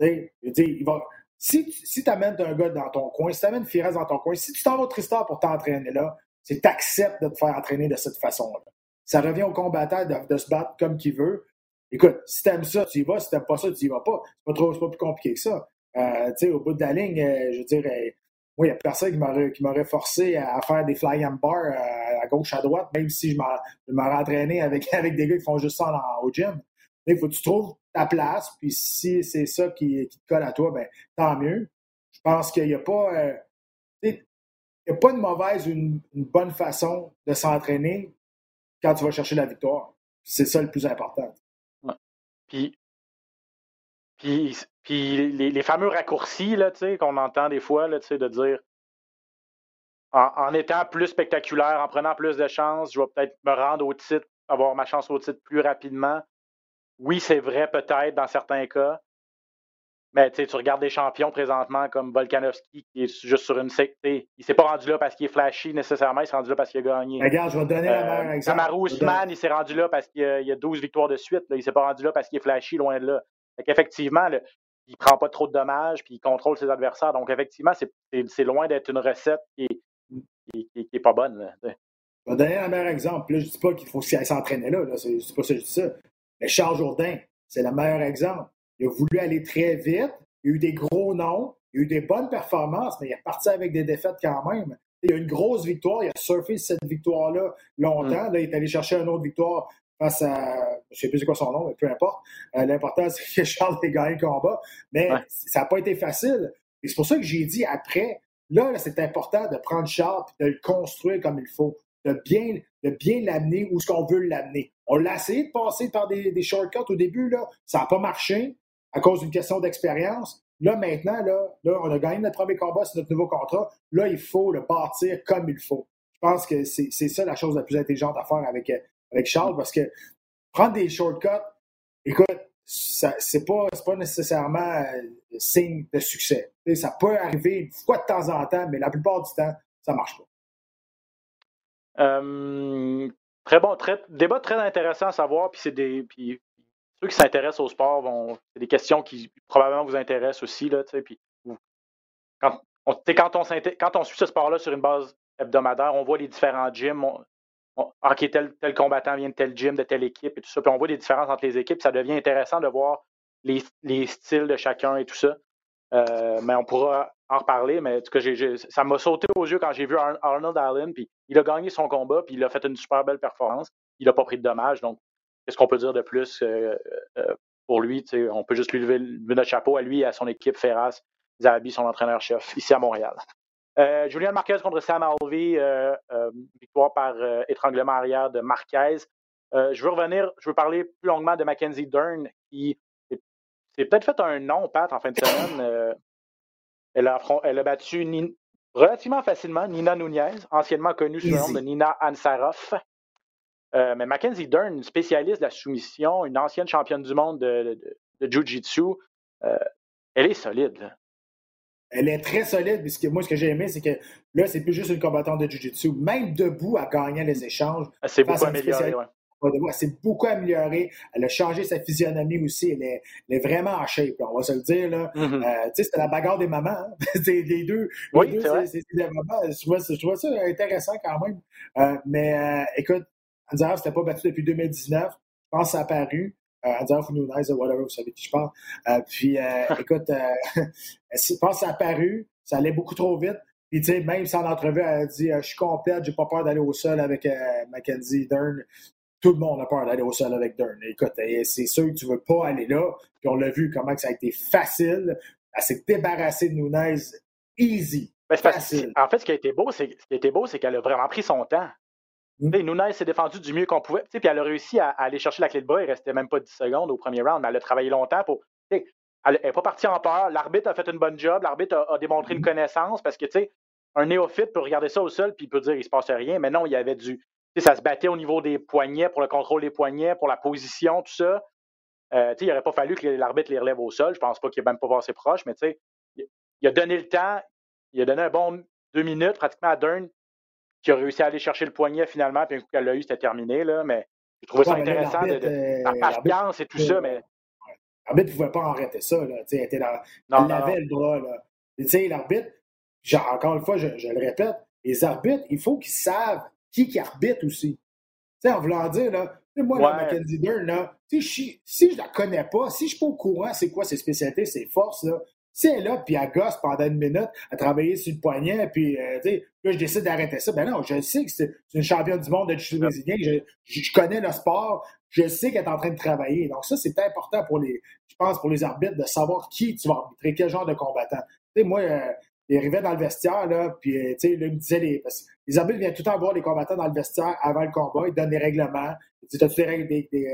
Tu sais, il va si, si tu amènes un gars dans ton coin, si tu amènes Firas dans ton coin, si tu t'en vas pour t'entraîner là, c'est que tu acceptes de te faire entraîner de cette façon-là. Ça revient au combattant de, se battre comme qu'il veut. Écoute, si t'aimes ça, tu y vas. Si t'aimes pas ça, tu y vas pas. C'est pas pas plus compliqué que ça. Euh, au bout de la ligne, euh, je veux dire, euh, il n'y a personne qui m'aurait forcé à faire des fly and bar euh, à, gauche, à droite, même si je m'aurais entraîné avec, avec des gars qui font juste ça au gym. Il faut que tu trouves ta place, puis si c'est ça qui, te colle à toi, ben tant mieux. Je pense qu'il n'y a pas. Euh, une mauvaise une, bonne façon de s'entraîner quand tu vas chercher la victoire. C'est ça le plus important. Puis, puis, les, fameux raccourcis qu'on entend des fois, là, de dire en, étant plus spectaculaire, en prenant plus de chances, je vais peut-être me rendre au titre, avoir ma chance au titre plus rapidement. Oui, c'est vrai peut-être dans certains cas, mais tu regardes des champions présentement comme Volkanovski qui est juste sur une sectée. Il s'est pas rendu là parce qu'il est flashy nécessairement, il s'est rendu là parce qu'il a gagné. Regarde, je vais te donner la meilleure euh, exemple. Samaru Usman, il s'est rendu là parce qu'il y a 12 victoires de suite. Là. Il s'est pas rendu là parce qu'il est flashy, loin de là. Fait qu'effectivement, il prend pas trop de dommages puis il contrôle ses adversaires. Donc effectivement, c'est loin d'être une recette qui est, pas bonne. Je vais te donner un meilleur exemple. Là, je dis pas qu'il faut s'entraîner là, là. c'est pas ça que je dis ça. Mais Charles Jourdain, c'est le meilleur exemple. Il a voulu aller très vite. Il y a eu des gros noms. Il y a eu des bonnes performances, mais il est parti avec des défaites quand même. Il y a eu une grosse victoire. Il a surfé cette victoire-là longtemps. Mm. Là, il est allé chercher une autre victoire face à. Je ne sais plus c'est quoi son nom, mais peu importe. Euh, l'important, c'est que Charles ait gagné le combat. Mais ça n'a pas été facile. Et c'est pour ça que j'ai dit après, là, c'est important de prendre Charles et de le construire comme il faut. De bien, de bien l'amener où ce qu'on veut l'amener. On l'a essayé de passer par des, shortcuts au début, là. Ça n'a pas marché à cause d'une question d'expérience. Là, maintenant, là, on a gagné notre premier combat, c'est notre nouveau contrat. Là, il faut le bâtir comme il faut. Je pense que c'est ça la chose la plus intelligente à faire avec, Charles, parce que prendre des shortcuts, écoute, c'est pas, pas nécessairement euh, signe de succès. ça peut arriver une fois de temps en temps, mais la plupart du temps, ça marche pas. Euh, très bon, débat très intéressant à savoir, puis c'est des. Puis ceux qui s'intéressent au sport vont. C'est des questions qui probablement vous intéressent aussi. Là, puis, quand, on, suit ce sport-là sur une base hebdomadaire, on voit les différents gyms. On, ok, tel, combattant vient de tel gym, de telle équipe et tout ça. Puis on voit les différences entre les équipes. Ça devient intéressant de voir les, les styles de chacun et tout ça. Euh, mais on pourra en reparler. Mais en tout cas, ça m'a sauté aux yeux quand j'ai vu Arnold Allen. Puis il a gagné son combat, puis il a fait une super belle performance. Il n'a pas pris de dommages. Donc, Qu'est-ce qu'on peut dire de plus euh, euh, pour lui? On peut juste lui lever, notre chapeau à lui et à son équipe Ferraz, Zahabi, son entraîneur-chef, ici à Montréal. Euh, Julian Marquez contre Sam Alvey, victoire par étranglement arrière de Marquez. je veux revenir, je veux parler plus longuement de Mackenzie Dern, qui s'est peut-être fait un nom, Pat, en fin de semaine. Elle, a, elle a battu relativement facilement Nina Nunez, anciennement connue sous le nom de Nina Ansaroff. Euh, mais Mackenzie Dern, spécialiste de la soumission, une ancienne championne du monde de, de, Jiu-Jitsu, euh, elle est solide. Elle est très solide. Puisque moi, ce que j'ai aimé, c'est que là, c'est plus juste une combattante de Jiu-Jitsu. Même debout, elle gagnait les échanges. Elle s'est beaucoup améliorée. Elle s'est beaucoup améliorée. Elle a changé sa physionomie aussi. Elle est, vraiment en shape, on va se le dire. Là. Mm-hmm. Euh, c'était la bagarre des mamans. Hein. les deux. Oui, c'est vrai. Je, trouve, ça intéressant quand même. mais écoute, Anzarov s'était pas battu depuis 2019. Je pense que ça a apparu. Euh, Anzarov ou whatever, vous savez qui je parle. Euh, puis, euh, écoute, euh, je pense que ça a apparu. Ça allait beaucoup trop vite. Puis, tu sais, même sans l'entrevue, elle a dit Je suis complète, j'ai pas peur d'aller au sol avec Mackenzie Dern. Tout le monde a peur d'aller au sol avec Dern. Écoute, c'est sûr que tu veux pas aller là. Puis, on l'a vu comment ça a été facile. Elle s'est débarrassée de Nunez easy. facile. En fait, ce qui a été beau, c'est qu'elle a vraiment pris son temps. Mm. Nunez s'est défendu du mieux qu'on pouvait. Puis elle a réussi à, aller chercher la clé de bas. Il restait même pas 10 secondes au premier round, mais elle a travaillé longtemps pour. Elle n'est pas partie en peur. L'arbitre a fait une bonne job. L'arbitre a, démontré une mm. connaissance parce que, tu sais, un néophyte peut regarder ça au sol puis il peut dire il se passe rien. Mais non, il y avait du. Ça se battait au niveau des poignets pour le contrôle des poignets, pour la position, tout ça. Euh, il n'aurait pas fallu que l'arbitre les relève au sol. Je pense pas qu'il n'ait même pas passé proche, mais il a donné le temps. Il a donné un bon deux minutes pratiquement à Dern qui a réussi à aller chercher le poignet finalement, puis un coup qu'elle l'a eu, c'était terminé. Là, mais j'ai trouvé ça intéressant de, de, la patience et tout ça. Mais... L'arbitre ne pouvait pas arrêter ça. Là, elle, était dans, elle avait le bras. L'arbitre, encore une fois, je, le répète, les arbitres, il faut qu'ils savent qui qui arbitre aussi. sais, en voulant dire, là, moi, ouais. la Mackenzie Dern, là, si, si je la connais pas, si je suis pas au courant c'est quoi ses spécialités, ses forces, là, Si elle est là, puis elle gosse pendant une minute à travailler sur le poignet, puis euh, là, je décide d'arrêter ça, ben non, je sais que c'est une championne du monde de jiu brésilien, je, je, connais le sport, je sais qu'elle est en train de travailler. Donc ça, c'est important pour les, je pense, pour les arbitres de savoir qui tu vas arbitrer, quel genre de combattant. Tu sais, moi, euh, il arrivait dans le vestiaire, là, puis euh, tu sais, il me disait, les, parce les arbitres viennent tout le temps voir les combattants dans le vestiaire avant le combat, ils donnent des règlements, tu as des, des, des,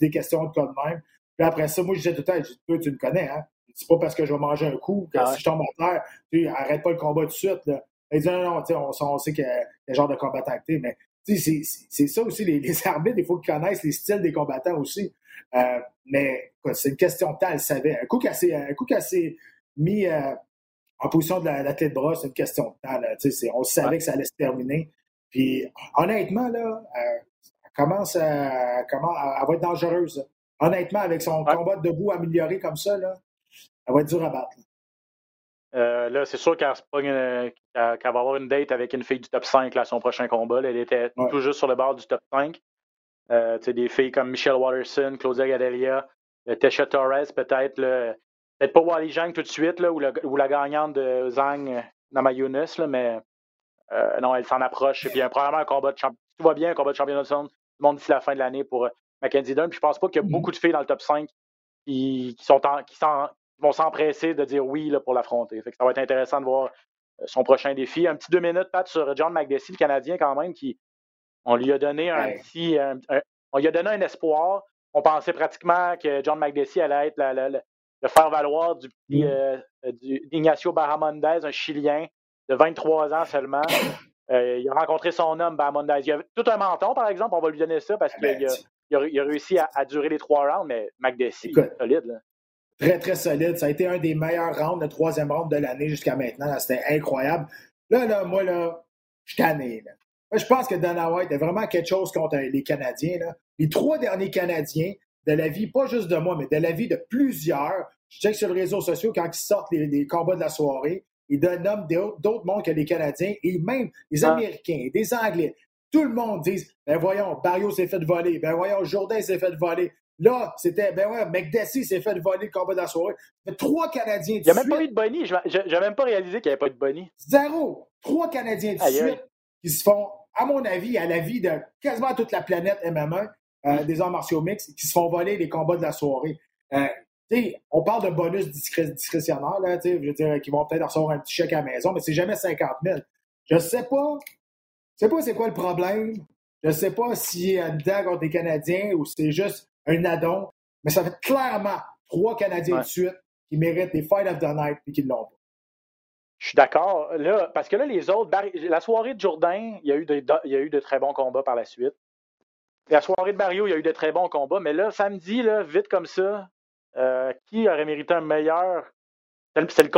des, questions de cas de même? Puis après ça, moi, je disais tout le temps, je dis, tu me connais, hein? C'est pas parce que je vais manger un coup que ah si je tombe en terre, tu arrête pas le combat tout de suite. Là. Ils disent, non, non, on, on sait qu'il y a le genre de combattant acté, mais c'est ça aussi, les, les, arbitres, il faut qu'ils connaissent les styles des combattants aussi. Euh, mais c'est une question de temps, elle savait. Un coup qu'elle s'est mis euh, en position de la, tête de bras, c'est une question de temps. Là, on savait que ça allait se terminer. Puis honnêtement, là, euh, elle commence à, va être dangereuse. Honnêtement, avec son combat debout amélioré comme ça, là, elle va être dure à battre. Euh, là, c'est sûr qu'elle va avoir une date avec une fille du top 5 à son prochain combat. elle était tout juste sur le bord du top 5. Euh, des filles comme Michelle Watterson, Claudia Gadelia, euh, Tesha Torres, peut-être. Peut-être pas Wally Zhang tout de suite, là, ou, la gagnante de Zhang Namayunis, là, mais non, elle s'en approche. Puis, probablement un combat de championnat. Tout va bien, un combat de championnat du monde d'ici la fin de l'année pour Mackenzie Dunn. Puis je pense pas qu'il y a mm-hmm. beaucoup de filles dans le top 5 qui, sont, en, qui, sont, vont s'empresser de dire oui là, pour l'affronter. Ça va être intéressant de voir euh, son prochain défi. Un petit deux minutes, Pat, sur John McDessie, le Canadien, quand même, qui on lui a donné un petit. on lui a donné un espoir. On pensait pratiquement que John McDessie allait être le faire-valoir du petit mm. euh, Ignacio Barramondez, un Chilien de 23 ans seulement. Euh, il a rencontré son homme, Barramondez. Il a tout un menton, par exemple, on va lui donner ça parce qu'il a, il a, réussi à, durer les trois rounds, mais McDessie, solide. Là. Très, très solide. Ça a été un des meilleurs rounds, le troisième round de l'année jusqu'à maintenant. C'était incroyable. Là, là, moi, là, je suis tanné. je pense que Dana White a vraiment quelque chose contre les Canadiens. Là. Les trois derniers Canadiens, de la vie, pas juste de moi, mais de la vie de plusieurs, je check sur les réseaux sociaux quand ils sortent les, combats de la soirée, ils donnent d'autres mondes que les Canadiens et même les ah. Américains, des Anglais. Tout le monde dit Ben voyons, Barrio s'est fait voler. Ben voyons, Jourdain s'est fait voler. Là, c'était, ben ouais, McDessie s'est fait voler le combat de la soirée. trois Canadiens de Il n'y a même pas eu de Bonnie. Je n'ai même pas réalisé qu'il n'y avait pas eu de Bonnie. Zéro. Trois Canadiens de suite qui se font, à mon avis, à la vie de quasiment toute la planète MMA, euh, des arts martiaux mixtes, qui se font voler les combats de la soirée. Euh, on parle de bonus discrétionnaire, là, je veux dire, qui vont peut-être recevoir un petit chèque à la maison, mais c'est jamais 50 000. Je ne sais pas. Je sais pas c'est quoi le problème. Je ne sais pas s'il y a dedans contre les Canadiens ou c'est juste un addon, mais ça fait clairement trois Canadiens de suite qui méritent des Fight of the Night et qui ne l'ont pas. Je suis d'accord. Là, parce que là, les autres, la soirée de Jourdain, il y, a eu de, il y a eu de très bons combats par la suite. La soirée de Mario, il y a eu de très bons combats. Mais là, samedi, là, vite comme ça, euh, qui aurait mérité un meilleur? C'est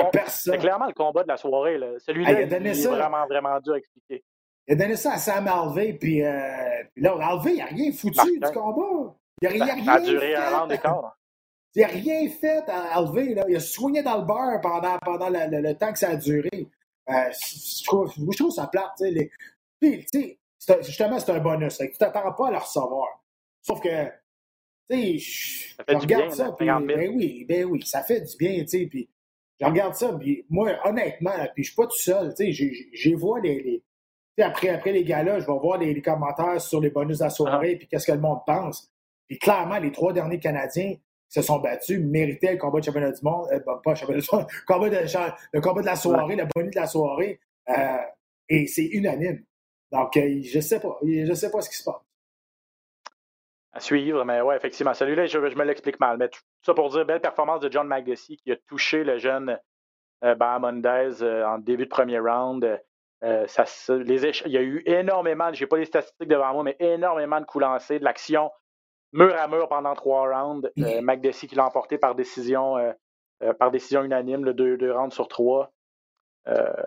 clairement le combat de la soirée. Celui-là, il, est vraiment, vraiment dur à expliquer. Il a donné ça à Sam Alvey, puis, euh, là, Alvey, il n'a rien foutu du combat. Il n'a rien, ça a duré un an d'écart. Il n'a rien fait à Alvé. Là. Il a soigné dans le beurre pendant, pendant le, temps que ça a duré. Euh, je, trouve, je trouve ça plate. Les... Puis, justement, c'est un bonus. Tu t'attends pas à le recevoir. Sauf que, tu sais, je regarde ça. Puis, ben oui, ben oui, ça fait du bien. Puis, je regarde ça. Puis, moi, honnêtement, puis je suis pas tout seul. J'ai vois les, les après, après les gars-là, je vais voir les, commentaires sur les bonus de la soirée, ah. puis qu'est-ce que le monde pense. Puis clairement, les trois derniers Canadiens qui se sont battus méritaient le combat de championnat du monde, euh, pas le championnat du monde, combat de, le combat de la soirée, le bonus de la soirée. Euh, et c'est unanime. Donc, euh, je sais pas. Je sais pas ce qui se passe. À suivre, mais ouais, effectivement. Celui-là, je, me l'explique mal. Mais tout ça pour dire, belle performance de John McDessie qui a touché le jeune euh, Bahamondez en début de premier round. ça, les il y a eu énormément, j'ai pas les statistiques devant moi, mais énormément de coups lancés, de l'action mur à mur pendant trois rounds. Euh, McDessie qui l'a emporté par décision, euh, euh, par décision unanime, le deux, deux rounds sur trois.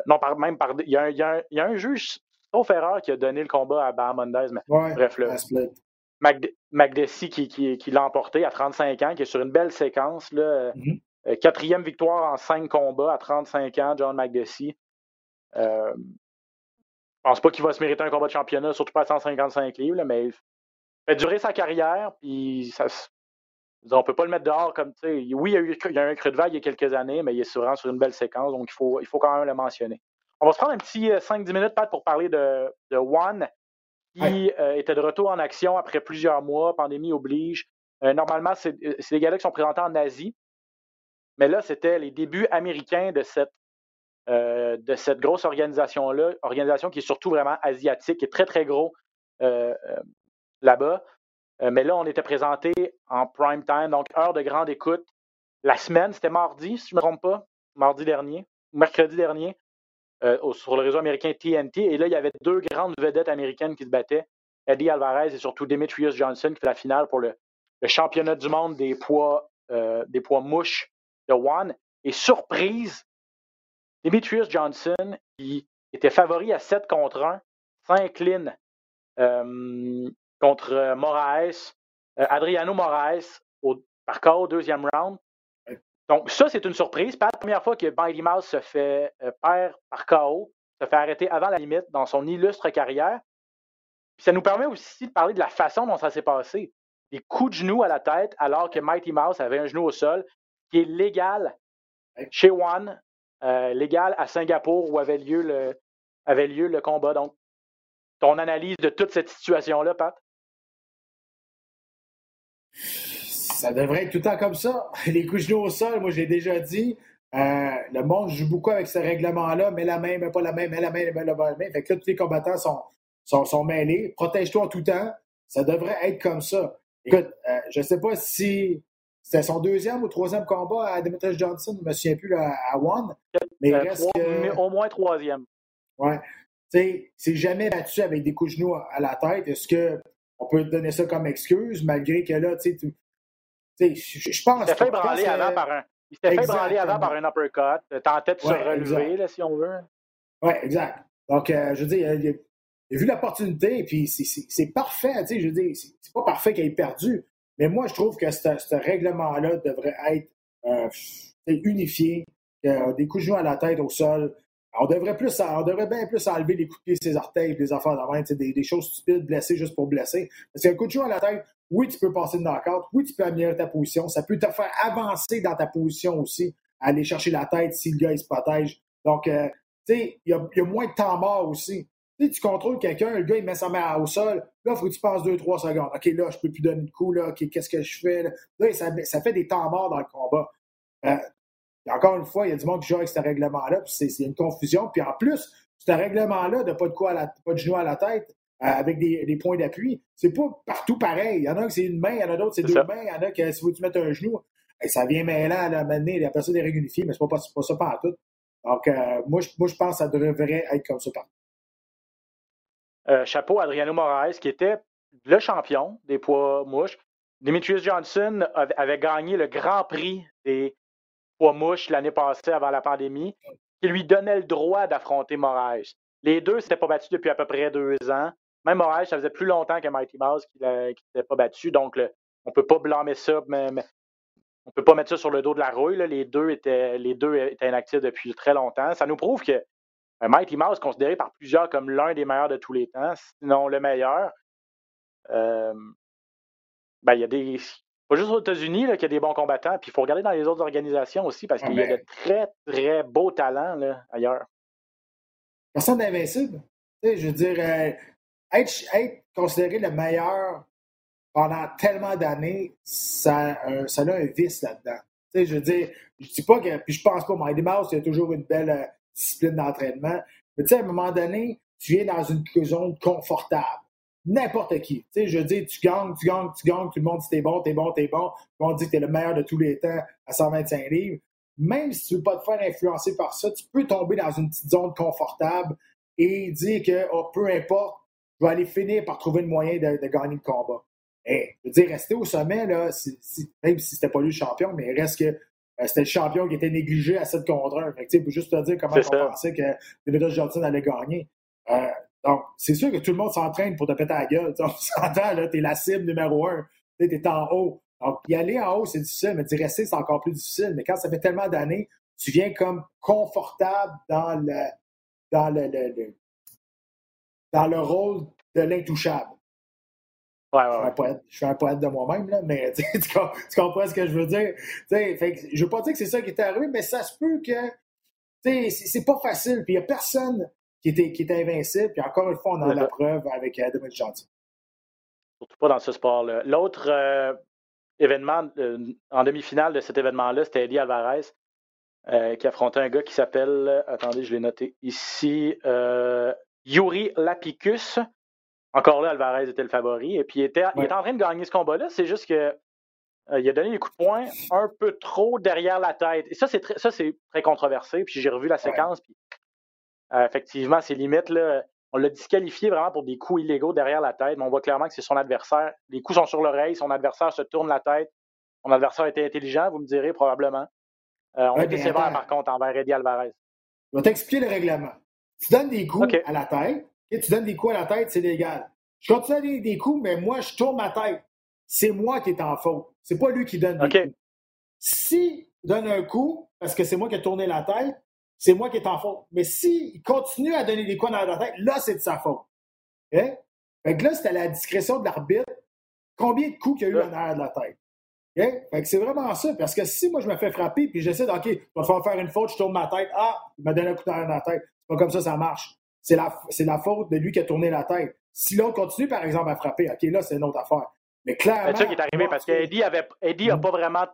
non, par, même par. Y, il, y a un, juge, sauf erreur, qui a donné le combat à Bahamondez, mais bref, le, McDessie qui, qui, qui l'a emporté à 35 ans, qui est sur une belle séquence. Là, mm-hmm. quatrième victoire en cinq combats à 35 ans, John McDessie. Euh, je pense pas qu'il va se mériter un combat de championnat, surtout pas à 155 livres, mais fait durer sa carrière, puis ça, on ne peut pas le mettre dehors comme, tu sais, oui, il y, a eu, il y a eu un creux de vague il y a quelques années, mais il est vraiment sur une belle séquence, donc il faut, il faut quand même le mentionner. On va se prendre un petit 5-10 minutes, Pat, pour parler de, de One, qui était de retour en action après plusieurs mois, pandémie oblige. normalement, c'est des gars qui sont présentés en Asie, mais là, c'était les débuts américains de cette, de cette grosse organisation-là, organisation qui est surtout vraiment asiatique, qui est très, très gros là-bas. Euh, mais là, on était présenté en prime time, donc heure de grande écoute. La semaine, c'était mardi, si je ne me trompe pas, mardi dernier, mercredi dernier, euh, sur le réseau américain TNT. Et là, il y avait deux grandes vedettes américaines qui se battaient. Eddie Alvarez et surtout Demetrius Johnson qui fait la finale pour le, championnat du monde des poids, euh, mouches de One. Et surprise, Demetrius Johnson, qui était favori à 7 contre 1, s'incline contre euh, Moraes, euh, Adriano Moraes au, par KO deuxième round. Donc, ça, c'est une surprise. Pas la première fois que Mighty Mouse se fait euh, perdre par KO, se fait arrêter avant la limite dans son illustre carrière. Puis ça nous permet aussi de parler de la façon dont ça s'est passé. Des coups de genoux à la tête, alors que Mighty Mouse avait un genou au sol, qui est légal chez One, légal à Singapour où avait lieu le, avait lieu le combat. Donc, ton analyse de toute cette situation-là, Pat? Ça devrait être tout le temps comme ça. Les couches d'eau au sol, moi, j'ai déjà dit. Euh, le monde joue beaucoup avec ce règlement-là, mais la main, mais pas la main, mais la main, mais la main. Fait que là, tous les combattants sont, sont, sont mêlés. Protège-toi en tout temps. Ça devrait être comme ça. Écoute, euh, je ne sais pas si c'était son deuxième ou troisième combat à Demetrius Johnson, je ne me souviens plus à, One. Mais, euh, reste que... au moins troisième. Ouais. Tu sais, c'est jamais battu avec des coups de genoux à la tête. Est-ce que on peut te donner ça comme excuse, malgré que là, tu sais, je pense... Il s'est fait branler avant par un... Il s'est fait branler avant par un uppercut, tentait de se relever, là, si on veut. Oui, exact. Donc, euh, je veux dire, il a, vu l'opportunité, puis c'est parfait, tu sais, je veux dire, c'est pas parfait qu'il ait perdu, mais moi, je trouve que ce règlement-là devrait être euh, unifié, des coups de genoux à la tête au sol, on devrait, plus, on devrait bien plus enlever les coups de pied, ses orteils, des affaires de main, des, des choses stupides, blessées juste pour blesser. Parce qu'un coup de joue à la tête, oui, tu peux passer de knockout, oui, tu peux améliorer ta position, ça peut te faire avancer dans ta position aussi, aller chercher la tête si le gars il se protège. Donc, euh, tu sais, il y, a, moins de temps mort aussi. Tu contrôles quelqu'un, le gars il met sa main au sol, là, il faut que tu passes deux, trois secondes. OK, là, je peux plus donner de coup, là, OK, qu'est-ce que je fais? Là, ça, ça, fait des temps morts dans le combat. Euh, encore une fois, il y a du monde qui joue avec ce règlement-là, puis c'est une confusion. Puis en plus, ce règlement-là de pas de quoi pas de genou à la tête, avec des, points d'appui, c'est pas partout pareil. Il y en a qui c'est une main, il y en a d'autres c'est deux mains, il y en a qui si tu mettre un genou, ça vient mêlant à la mener, il y a personne des mais c'est pas, pas ça pas tout. Donc, euh, moi, je, moi, je pense que ça devrait être comme ça partout. Euh, chapeau Adriano Moraes, qui était le champion des poids mouches. Demetrius Johnson avait gagné le Grand Prix des poids mouche l'année passée avant la pandémie, qui lui donnait le droit d'affronter Moraes. Les deux s'étaient pas battus depuis à peu près deux ans. Même Moraes, ça faisait plus longtemps que Mighty Mouse qu'il n'était pas battu. Donc, on ne peut pas blâmer ça, mais, on ne peut pas mettre ça sur le dos de la rouille. Les, deux étaient, les deux étaient inactifs depuis très longtemps. Ça nous prouve que euh, Mighty Mouse, considéré par plusieurs comme l'un des meilleurs de tous les temps, sinon le meilleur, euh, ben, il y a des pas juste aux États-Unis qu'il y a des bons combattants, puis il faut regarder dans les autres organisations aussi parce qu'il y a de très, très beaux talents là, ailleurs. Personne d'invincible. Je veux dire, être, considéré le meilleur pendant tellement d'années, ça, euh, ça a un vice là-dedans. Je veux dire, je dis pas que. Puis je pense pas, Mighty Mouse, il y a toujours une belle euh, discipline d'entraînement. Mais tu sais, à un moment donné, tu viens dans une zone confortable n'importe qui. Tu sais, je dis, tu gagnes, tu gagnes, tu gagnes, tout le monde dit t'es bon, t'es bon, t'es bon. Tout le monde dit que t'es le meilleur de tous les temps à 125 livres. Même si tu veux pas te faire influencer par ça, tu peux tomber dans une petite zone confortable et dire que oh, peu importe, je vais aller finir par trouver le moyen de, gagner le combat. Et, je veux dire, rester au sommet, là, même si c'était pas lui le champion, mais il reste que euh, c'était le champion qui était négligé à 7 contre 1. Fait que, juste te dire comment on pensait que David Johnson allait gagner. Euh, donc, c'est sûr que tout le monde s'entraîne pour te péter la gueule. On s'entend, là, t'es la cible numéro un. T'es en haut. Donc, y aller en haut, c'est difficile, mais d'y rester, c'est encore plus difficile. Mais quand ça fait tellement d'années, tu viens comme confortable dans le, dans le, dans le rôle de l'intouchable. Ouais, je, suis un poète, je suis un poète de moi-même, là, mais tu, tu, comprends ce que je veux dire? Fait que, je veux pas dire que c'est ça qui est arrivé, mais ça se peut que c'est pas facile. Puis il n'y a personne qui était, qui était invincible. Puis encore une fois, on a la preuve avec Adam Johnson. Surtout pas dans ce sport-là. L'autre euh, événement euh, en demi-finale de cet événement-là, c'était Eddie Alvarez euh, qui affrontait un gars qui s'appelle, attendez, je l'ai noté ici, Yuri Lapicus. Encore là, Alvarez était le favori. Et puis, il était, il était en train de gagner ce combat-là. C'est juste que il a donné des coups de poing un peu trop derrière la tête. Et ça, c'est très, ça, c'est très controversé. Puis j'ai revu la séquence. Puis, effectivement, c'est limite. Là, on l'a disqualifié vraiment pour des coups illégaux derrière la tête, mais on voit clairement que c'est son adversaire. Les coups sont sur l'oreille, son adversaire se tourne la tête. Son adversaire était intelligent, vous me direz probablement. Euh, on était sévère par contre envers Eddie Alvarez. Je vais t'expliquer le règlement. Tu donnes des coups à la tête, et tu donnes des coups à la tête, c'est légal. Je continue à donner des coups, mais moi, je tourne ma tête. C'est moi qui est en faute. C'est pas lui qui donne des coups. Si donne un coup, parce que c'est moi qui ai tourné la tête, c'est moi qui est en faute. Mais s'il continue à donner des coups dans la tête, là, c'est de sa faute. Hein? Fait que là, c'était à la discrétion de l'arbitre. Combien de coups qu'il y a eu en arrière de la tête? Hein? Fait que c'est vraiment ça. Parce que si moi, je me fais frapper, puis j'essaie de, OK, il va falloir faire une faute, je tourne ma tête. Ah, il m'a donné un coup dans la tête. Pas comme ça, ça marche. C'est la, c'est la faute de lui qui a tourné la tête. Si l'autre continue, par exemple, à frapper, OK, là, c'est une autre affaire. Mais clairement. C'est ça qui est arrivé parce avait, Eddie n'a pas vraiment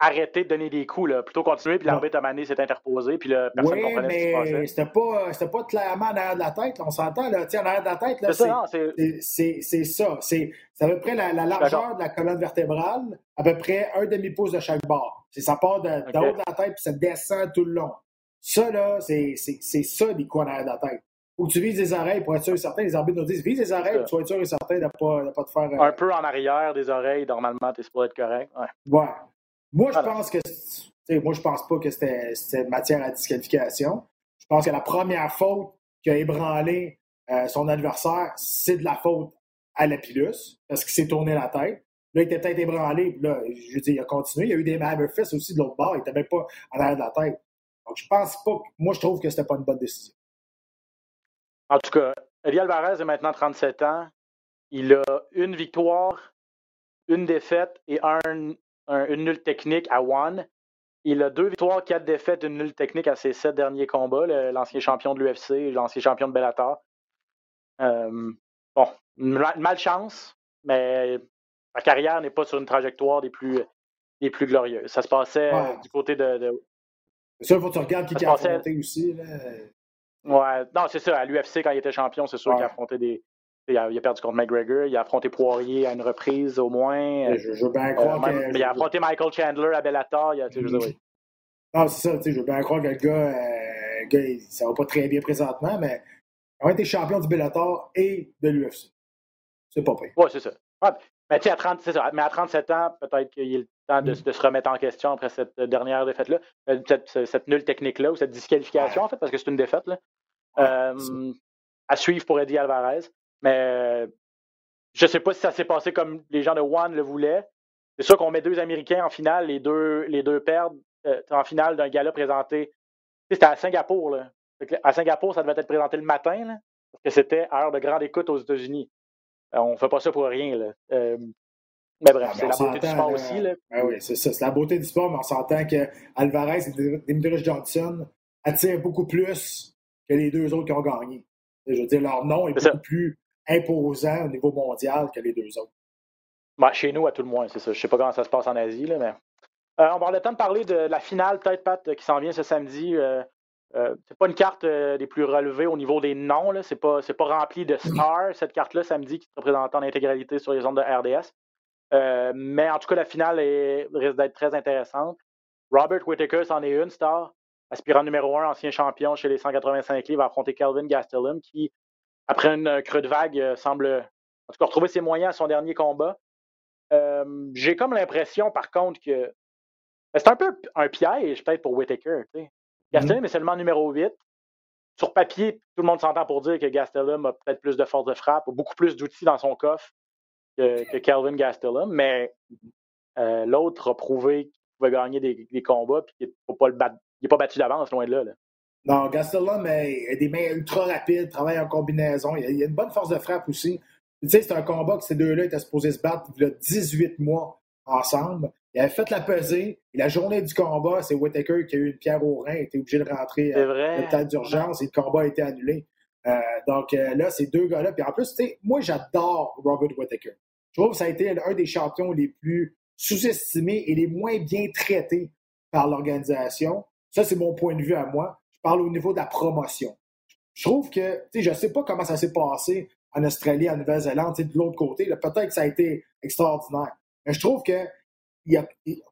arrêter de donner des coups, là. plutôt continuer, puis l'arbitre à Mané s'est interposé, puis là, personne ne comprenait ce qui se passait. C'était pas, c'était pas clairement en arrière de la tête, on s'entend, là, en arrière de la tête, là, c'est, c'est, ça, c'est, à peu près la, largeur de la colonne vertébrale, à peu près un demi-pouce de chaque bord. C'est, ça part de, haut de la tête, puis ça descend tout le long. Ça, là, c'est, ça, les coups en arrière de la tête. Que tu vises les oreilles pour être sûr et certain. Les arbitres nous disent vise les oreilles pour être sûr et certain de ne pas, pas te faire. Un peu en arrière des oreilles, normalement, tu es supposé être correct. Ouais. ouais. Moi, je pense que moi, je pense pas que c'était matière à disqualification. Je pense que la première faute qui a ébranlé euh, son adversaire, c'est de la faute à Lapillus, parce qu'il s'est tourné la tête. Là, il était peut-être ébranlé. Là, je veux dire, il a continué. Il y a eu des Hammerfists aussi de l'autre bord. Il n'était même pas en arrière de la tête. Donc, je pense pas. Moi, je trouve que c'était pas une bonne décision. En tout cas, Eddie Alvarez a maintenant 37 ans. Il a une victoire, une défaite et un une nulle technique à One. Il a deux victoires, quatre défaites, une nulle technique à ses sept derniers combats, l'ancien champion de l'UFC, l'ancien champion de Bellator. Euh, bon, malchance, mais sa carrière n'est pas sur une trajectoire des plus, des plus glorieuses. Ça se passait du côté de. de... Ça, faut que tu regardes qui a affronté aussi. Là. Ouais, non, c'est ça. À l'UFC, quand il était champion, c'est sûr qu'il a affronté des, il a, perdu contre McGregor. Il a affronté Poirier à une reprise au moins. Je, veux bien croire euh, Il a affronté Michael Chandler à Bellator. Il a, mm Non, c'est ça. Je veux bien croire que le gars, euh, gars ça va pas très bien présentement, mais il a été champion du Bellator et de l'UFC. C'est pas pire. Oui, c'est ça. mais, à 30, ça. mais à 37 ans, peut-être qu'il est le temps de, se remettre en question après cette dernière défaite-là. Euh, cette, nulle technique-là, ou cette disqualification, en fait, parce que c'est une défaite. Là. à suivre pour Eddie Alvarez. Mais je ne sais pas si ça s'est passé comme les gens de One le voulaient. C'est sûr qu'on met deux Américains en finale, les deux, les deux perdent euh, en finale d'un gala présenté. C'était à Singapour. Là. À Singapour, ça devait être présenté le matin, là, parce que c'était heure de grande écoute aux États-Unis. Euh, on ne fait pas ça pour rien. Là. Euh, mais bref, c'est la beauté du sport aussi. Là. Ben oui, c'est ça. C'est la beauté du sport, mais on s'entend que Alvarez et Dimitri Johnson attirent beaucoup plus que les deux autres qui ont gagné. Je veux dire, leur nom est, beaucoup plus imposant au niveau mondial que les deux autres. Ben, chez nous, à tout le moins, c'est ça. Je ne sais pas comment ça se passe en Asie, là, mais. Euh, on va avoir le temps de parler de la finale tête Pat qui s'en vient ce samedi. Euh, euh, c'est pas une carte des plus relevées au niveau des noms. Ce n'est pas, pas rempli de stars, cette carte-là, samedi, qui se représente en intégralité sur les ondes de RDS. Mais en tout cas, la finale risque d'être très intéressante. Robert Whittaker, c'en est une star. Aspirant numéro un, ancien champion chez les 185 livres, va affronter Calvin Gastelum, qui après une creux de vague, euh, semble en tout cas retrouver ses moyens à son dernier combat. Euh, j'ai comme l'impression, par contre, que ben, c'est un peu un piège, peut-être, pour Whitaker. Gastelum est seulement numéro 8. Sur papier, tout le monde s'entend pour dire que Gastelum a peut-être plus de force de frappe, beaucoup plus d'outils dans son coffre que, Calvin Gastelum, mais euh, l'autre a prouvé qu'il pouvait gagner des, combats et qu'il n'est pas, battu d'avance, loin de là. Non, Gastelum a des mains ultra rapides, travaille en combinaison. Il a, a, une bonne force de frappe aussi. Tu sais, c'est un combat que ces deux-là étaient supposés se battre il y a 18 mois ensemble. Il avait fait la pesée. Et la journée du combat, c'est Whitaker qui a eu une pierre au rein, était obligé de rentrer le temps d'urgence et le combat a été annulé. Euh, donc euh, là, ces deux gars-là. Puis en plus, tu sais, moi, j'adore Robert Whitaker. Je trouve que ça a été un des champions les plus sous-estimés et les moins bien traités par l'organisation. Ça, c'est mon point de vue à moi. Je parle au niveau de la promotion. Je trouve que, tu sais, je ne sais pas comment ça s'est passé en Australie, en Nouvelle-Zélande, de l'autre côté. Peut-être que ça a été extraordinaire. Mais je trouve que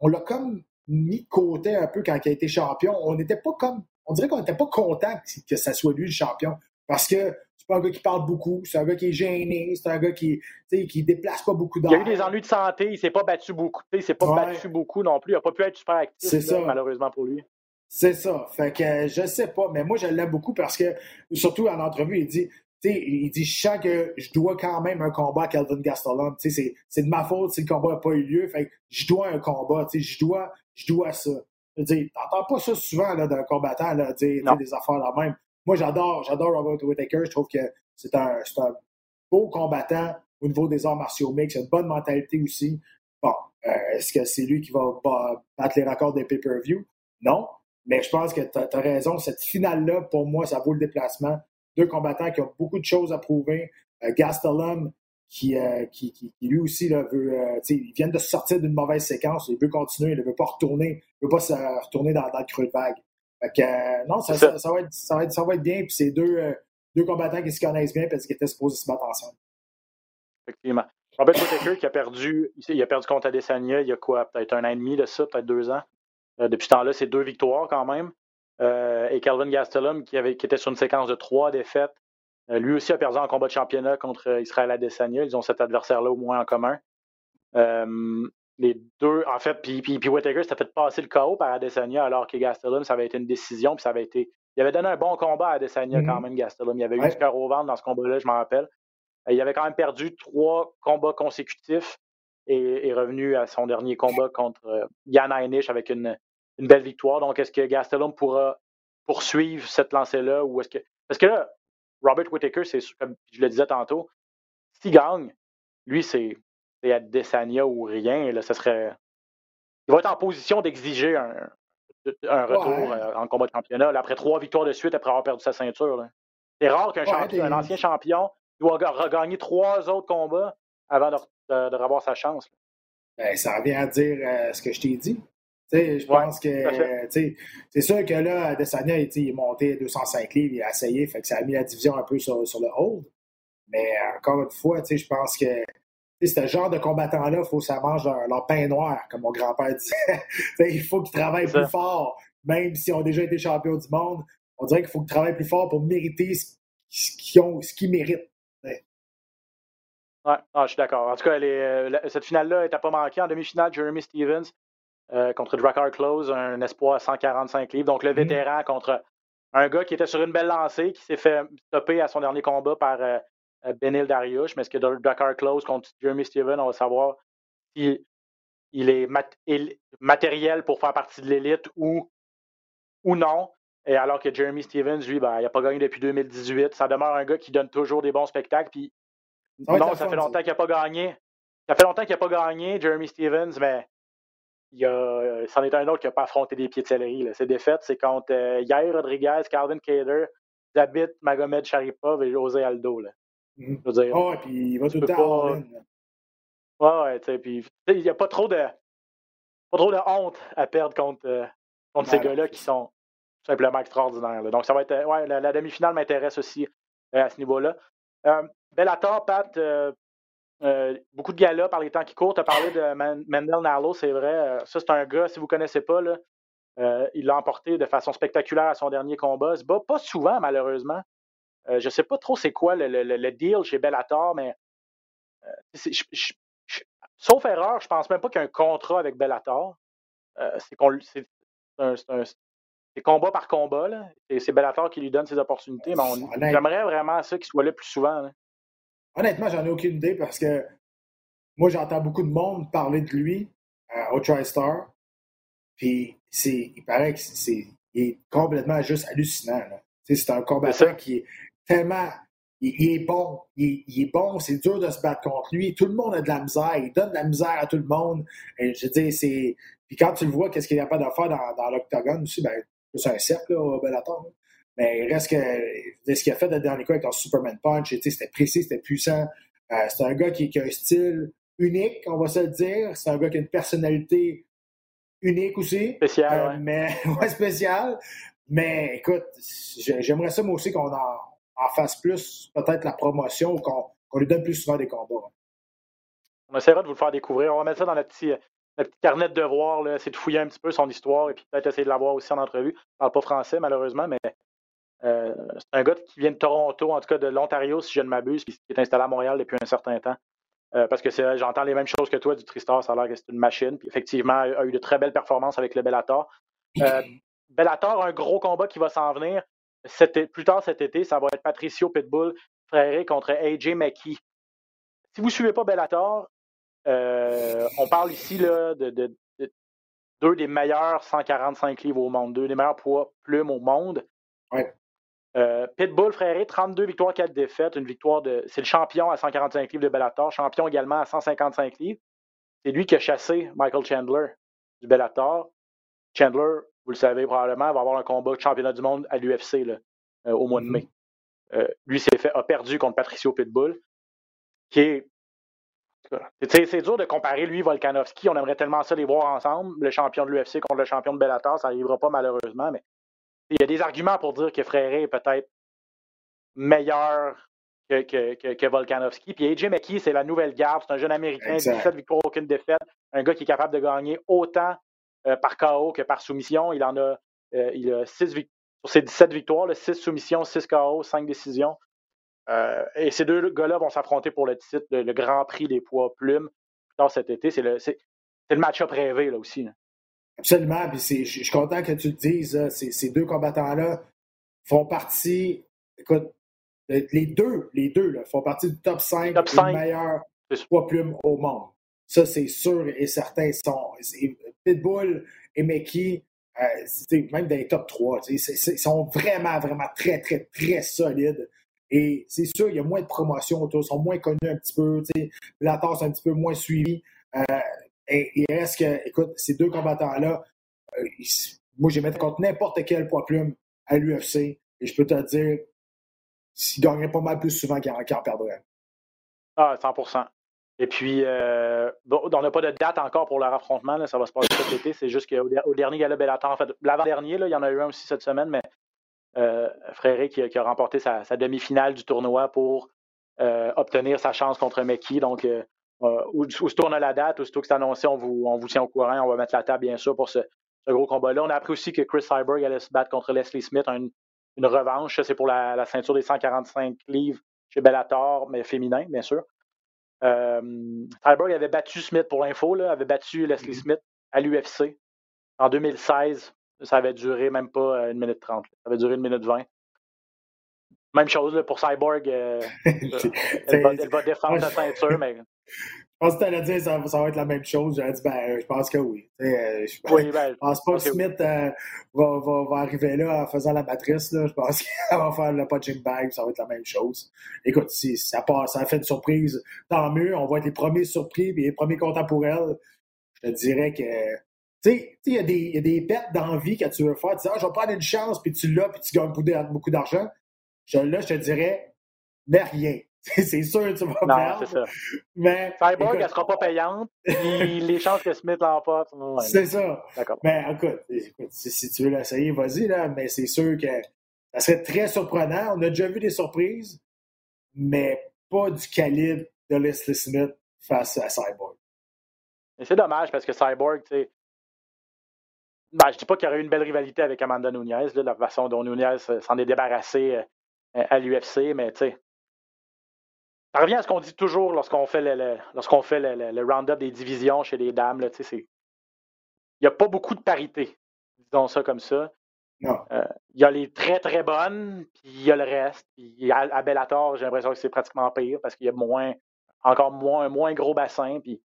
on l'a comme mis de côté un peu quand il a été champion. On n'était pas comme. On dirait qu'on n'était pas content que, que ça soit lui le champion. Parce que c'est pas un gars qui parle beaucoup, c'est un gars qui est gêné, c'est un gars qui, qui déplace pas beaucoup Il d'air. y a eu des ennuis de santé, il s'est pas battu beaucoup. Il s'est pas Ouais. battu beaucoup non plus. Il n'a pas pu être super actif, là, ça. malheureusement pour lui. C'est ça. Fait que euh, je sais pas, mais moi je l'aime beaucoup parce que, surtout en entrevue, il dit, il dit, je sens que je dois quand même un combat à Calvin Gastelum. C'est- c'est de ma faute si le combat n'a pas eu lieu. Fait que je dois un combat. Je dois, je dois ça. Je veux dire, t'entends pas ça souvent là, d'un combattant là, dire des affaires là même. Moi, j'adore, j'adore Robert Whittaker. Je trouve que c'est un, un beau combattant au niveau des arts martiaux mix. Il a une bonne mentalité aussi. Bon, euh, est-ce que c'est lui qui va ba- battre les records des pay-per-view? Non. Mais je pense que tu as, raison. Cette finale-là, pour moi, ça vaut le déplacement. Deux combattants qui ont beaucoup de choses à prouver. Euh, Gastelum, qui, euh, qui, qui, lui aussi là, veut. euh, ils viennent de sortir d'une mauvaise séquence. Il veut continuer. Il ne veut pas retourner. Il ne veut pas se retourner dans, dans le creux de vague. Fait que, euh, non, ça, va être, ça, va être, ça va être bien. Puis c'est deux, euh, deux combattants qui se connaissent bien parce qu'ils étaient supposés se battre ensemble. Effectivement. Robert Whittaker qui a perdu, il a perdu contre Adesanya il y a quoi, peut-être un an et demi de ça, peut-être deux ans. Euh, depuis ce temps-là, c'est deux victoires quand même. Euh, et Calvin Gastelum qui, avait, qui était sur une séquence de trois défaites. Euh, lui aussi a perdu en combat de championnat contre Israël Adesanya. Ils ont cet adversaire-là au moins en commun. Euh, les deux, en fait, puis, puis, puis Whittaker s'était fait passer le KO par Adesanya alors que Gastelum, ça avait été une décision, puis ça avait été. Il avait donné un bon combat à Adesanya quand même, Gastelum. Il avait eu du cœur au ventre dans ce combat-là, je m'en rappelle. Euh, Il avait quand même perdu trois combats consécutifs et est revenu à son dernier combat contre euh, Jan Heinisch avec une, une belle victoire. Donc, est-ce que Gastelum pourra poursuivre cette lancée-là ou est-ce que. Parce que là, Robert Whittaker, c'est comme je le disais tantôt, s'il gagne, lui, c'est c'est Adesanya ou rien. Là, ce serait. Il va être en position d'exiger un, un retour Ouais. euh, en combat de championnat. là, après trois victoires de suite, après avoir perdu sa ceinture. là. C'est rare qu'un Ouais, champion- des- un ancien champion doit ga- regagner trois autres combats avant de, de- de revoir sa chance. Ben, ça revient à dire euh, ce que je t'ai dit. Je Ouais, pense que c'est sûr que là, Adesanya, il, est monté à 205 livres, il a essayé, fait que ça a mis la division un peu sur, sur le hold. Mais encore une fois, je pense que ce genre de combattants-là, il faut que ça mange leur, leur pain noir, comme mon grand-père disait. Il faut qu'ils travaillent plus fort, même s'ils ont déjà été champions du monde. On dirait qu'il faut qu'ils travaillent plus fort pour mériter ce, qu'ils ont, ce qu'ils méritent. Ouais, ah, je suis d'accord. En tout cas, elle est, euh, cette finale-là n'était pas manquée. En demi-finale, Jeremy Stevens euh, contre Drakkar Close, un espoir à 145 livres. Donc, le Mhm. vétéran contre un gars qui était sur une belle lancée, qui s'est fait stopper à son dernier combat par euh, Benil Dariush. Mais est-ce que Drakkar Close contre Jeremy Stevens, on va savoir si il est mat- il- matériel pour faire partie de l'élite ou, ou non. Et alors que Jeremy Stevens, lui, ben, il n'a pas gagné depuis 2018. Ça demeure un gars qui donne toujours des bons spectacles. Puis Ça non, ça fait longtemps qu'il n'a pas gagné. Ça fait longtemps qu'il n'a pas gagné, Jeremy Stevens, mais il a, euh, c'en est un autre qui n'a pas affronté des pieds de céleri. là. Ses défaites, c'est contre euh, Yair Rodriguez, Calvin Cater, Zabit, Magomed Sharipov et José Aldo. Là. Dire, Ah, puis il va tout le temps pas- ouais, ouais, tu sais, puis il n'y a pas trop de pas trop de honte à perdre contre, euh, contre ces Ouais, non, gars-là qui sont simplement extraordinaires. là. Donc, ça va être. Ouais, la, la demi-finale m'intéresse aussi euh, à ce niveau-là. Euh, Bellator, Pat, euh, beaucoup de galas par les temps qui courent. Tu as parlé de Man- Mendel Nalo, c'est vrai. Ça, c'est un gars, si vous ne connaissez pas, là, il l'a emporté de façon spectaculaire à son dernier combat. Il se bat pas souvent, malheureusement. Euh, je ne sais pas trop c'est quoi le, le- le- deal chez Bellator, mais euh, c'est- je- je- je- sauf erreur, je pense même pas qu'il y a un contrat avec Bellator. Euh, c'est c'est combat par combat. là. Et C'est Bellator qui lui donne ses opportunités, mais on- j'aimerais vraiment ça qu'il soit là plus souvent. là. Honnêtement, j'en ai aucune idée parce que moi, j'entends beaucoup de monde parler de lui au TriStar. Puis, c'est, il paraît que c'est, il est complètement juste hallucinant. là. C'est un combattant ça. qui est tellement il, est bon. Il, est bon. C'est dur de se battre contre lui. Tout le monde a de la misère. Il donne de la misère à tout le monde. Et je dis, c'est. Puis quand tu le vois, qu'est-ce qu'il est capable de faire dans, dans l'octogone aussi, ben, c'est un cercle, là, au Bellator. Mais il reste que ce qu'il a fait le dernier coup avec un Superman Punch, c'était précis, c'était puissant. Euh, c'est un gars qui, a un style unique, on va se le dire. C'est un gars qui a une personnalité unique aussi. Spécial, euh, Mais, ouais, spécial. Mais écoute, j'aimerais ça, moi aussi, qu'on en, en, fasse plus, peut-être la promotion, qu'on lui donne plus souvent des combats. On essaiera de vous le faire découvrir. On va mettre ça dans notre petit, notre petit carnet de devoirs, essayer de fouiller un petit peu son histoire et puis peut-être essayer de l'avoir aussi en entrevue. Je ne parle pas français, malheureusement, mais euh, c'est un gars qui vient de Toronto, en tout cas de l'Ontario, si je ne m'abuse, qui est installé à Montréal depuis un certain temps. Euh, parce que j'entends les mêmes choses que toi du Tristar, ça a l'air que c'est une machine. Puis effectivement, a eu de très belles performances avec le Bellator. Euh, Bellator a un gros combat qui va s'en venir plus tard cet été. Ça va être Patricio Pitbull fréré contre AJ McKee. Si vous ne suivez pas Bellator, on parle ici là, de, deux des meilleurs 145 livres au monde, deux des meilleurs poids plumes au monde. Ouais. Euh, Pitbull Fréré, 32 victoires, 4 défaites. Une victoire de. C'est le champion à 145 livres de Bellator, champion également à 155 livres. C'est lui qui a chassé Michael Chandler du Bellator. Chandler, vous le savez probablement, va avoir un combat de championnat du monde à l'UFC euh, au mois de mm-hmm. mai. Euh, lui fait, a perdu contre Patricio Pitbull, qui est. C'est dur de comparer lui, Volkanovski. On aimerait tellement ça les voir ensemble, le champion de l'UFC contre le champion de Bellator. Ça n'arrivera pas malheureusement, mais il y a des arguments pour dire que Fréré est peut-être meilleur que, que, que, Volkanovski. Puis AJ McKee, c'est la nouvelle garde. C'est un jeune Américain, 17 victoires, aucune défaite. Un gars qui est capable de gagner autant par KO que par soumission. Il en a, euh, il a 6 victoires. Sur ses 17 victoires, 6 soumissions, 6 KO, 5 décisions. Euh, et ces deux gars-là vont s'affronter pour le titre, le, Grand Prix des poids plumes, dans cet été. C'est le, le match-up rêvé là aussi. Absolument. Puis je suis content que tu le dises. Ces, deux combattants-là font partie. Écoute, les deux, les deux là, font partie du top 5 des meilleurs poids plumes au monde. Ça, c'est sûr et certain. Sont, Pitbull et Mickey, euh, même dans les top 3, ils sont vraiment, vraiment très, très, très solides. Et c'est sûr, il y a moins de promotion autour, ils sont moins connus un petit peu. La tasse un petit peu moins suivie. Euh, et il reste que, écoute, ces deux combattants-là, euh, moi, j'ai mettre contre n'importe quel poids plume à l'UFC. Et je peux te dire, s'ils gagneraient pas mal plus souvent qu'ils en perdraient. Ah, 100 Et puis, euh, on n'a pas de date encore pour leur affrontement. Là, ça va se passer cet été. C'est juste qu'au dernier Gala Bellator, en fait, l'avant-dernier, il y en a eu un aussi cette semaine, mais euh, qui, a remporté sa, demi-finale du tournoi pour euh, obtenir sa chance contre Meki. Donc, euh, où, se tourne la date, aussitôt que c'est annoncé, on vous, on vous tient au courant. On va mettre la table, bien sûr, pour ce, gros combat-là. On a appris aussi que Chris Cyborg allait se battre contre Leslie Smith, une, une revanche. C'est pour la, ceinture des 145 livres chez Bellator, mais féminin, bien sûr. Euh, Cyborg avait battu Smith pour l'info, avait battu Leslie mm-hmm. Smith à l'UFC en 2016. Ça avait duré même pas euh, une minute trente. Ça avait duré une minute vingt. Même chose pour Cyborg. Euh, elle, va, elle, va, défendre la ceinture, mais je pense que tu allais dire ça, ça va être la même chose. J'aurais dit, ben, je pense que oui. Euh, je, oui ben, pense pas que Smith euh, va, va, va, arriver là en faisant la matrice. Là. Je pense qu'elle va faire le punching bag, ça va être la même chose. Écoute, si ça, passe, ça fait une surprise, tant mieux. On va être les premiers surpris et les premiers contents pour elle. Je te dirais que. Tu sais, il y, y, a des bêtes d'envie que tu veux faire. Tu dis, ah, je vais prendre une chance, puis tu l'as, puis tu gagnes beaucoup d'argent. Là, je te dirais, mais rien. c'est sûr tu vas non, perdre. Ça. Mais. Cyborg, elle ne sera pas payante. les chances que Smith l'emporte. Ouais, c'est ça. D'accord. Mais écoute, écoute si, tu veux l'essayer, vas-y, là. Mais c'est sûr que ça serait très surprenant. On a déjà vu des surprises, mais pas du calibre de Leslie Smith face à Cyborg. c'est dommage parce que Cyborg, tu sais. Ben, je dis pas qu'il y aurait eu une belle rivalité avec Amanda Nunez, là, la façon dont Nunez s'en est débarrassé euh, à l'UFC, mais tu sais, ça revient à ce qu'on dit toujours lorsqu'on fait le, lorsqu'on fait le, round-up des divisions chez les dames. il n'y a pas beaucoup de parité, disons ça comme ça. Euh, il y a les très très bonnes, puis il y a le reste. Puis à, Bellator, j'ai l'impression que c'est pratiquement pire parce qu'il y a moins, encore moins, un moins gros bassin. Puis,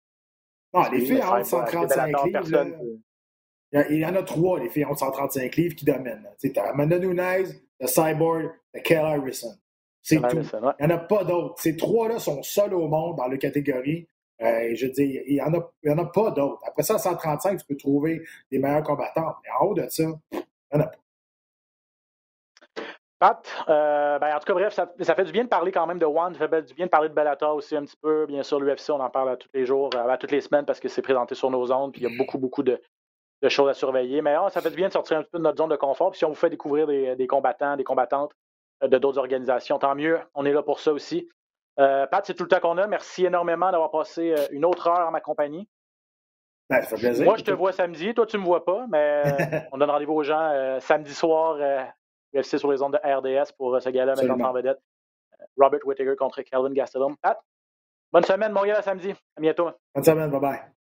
non, les filles ont 135 livres. il y en a trois, les filles ont 135 livres qui dominent. Tu as Amanda Nunes, le Cyborg, le Kelly Harrison. C'est tout. Il n'y en a pas d'autres. Ces trois-là sont seuls au monde dans la catégorie. Euh, je dis, il n'y en, a, pas d'autres. Après ça, à 135, tu peux trouver des meilleurs combattants. Mais en haut de ça, il n'y en a pas. Pat, euh, ben, en tout cas, bref, ça, fait du bien de parler quand même de One, ça fait du bien de parler de Bellator aussi un petit peu. Bien sûr, l'UFC, on en parle à tous les jours, à toutes les semaines parce que c'est présenté sur nos ondes, puis il y a beaucoup, beaucoup de, choses à surveiller. Mais ah, ça fait du bien de sortir un petit peu de notre zone de confort. Puis si on vous fait découvrir des, combattants, des combattantes euh, de d'autres organisations, tant mieux. On est là pour ça aussi. Euh, Pat, c'est tout le temps qu'on a. Merci énormément d'avoir passé une autre heure en ma compagnie. Ben, ça fait plaisir, Moi, je te vois samedi. Toi, tu ne me vois pas, mais on donne rendez-vous aux gens samedi soir UFC sur les ondes de RDS pour euh, ce gars-là, maintenant en vedette. Euh, Robert Whittaker contre Calvin Gastelum. Pat, bonne semaine, mon gars, samedi. À bientôt. Bonne semaine, bye bye.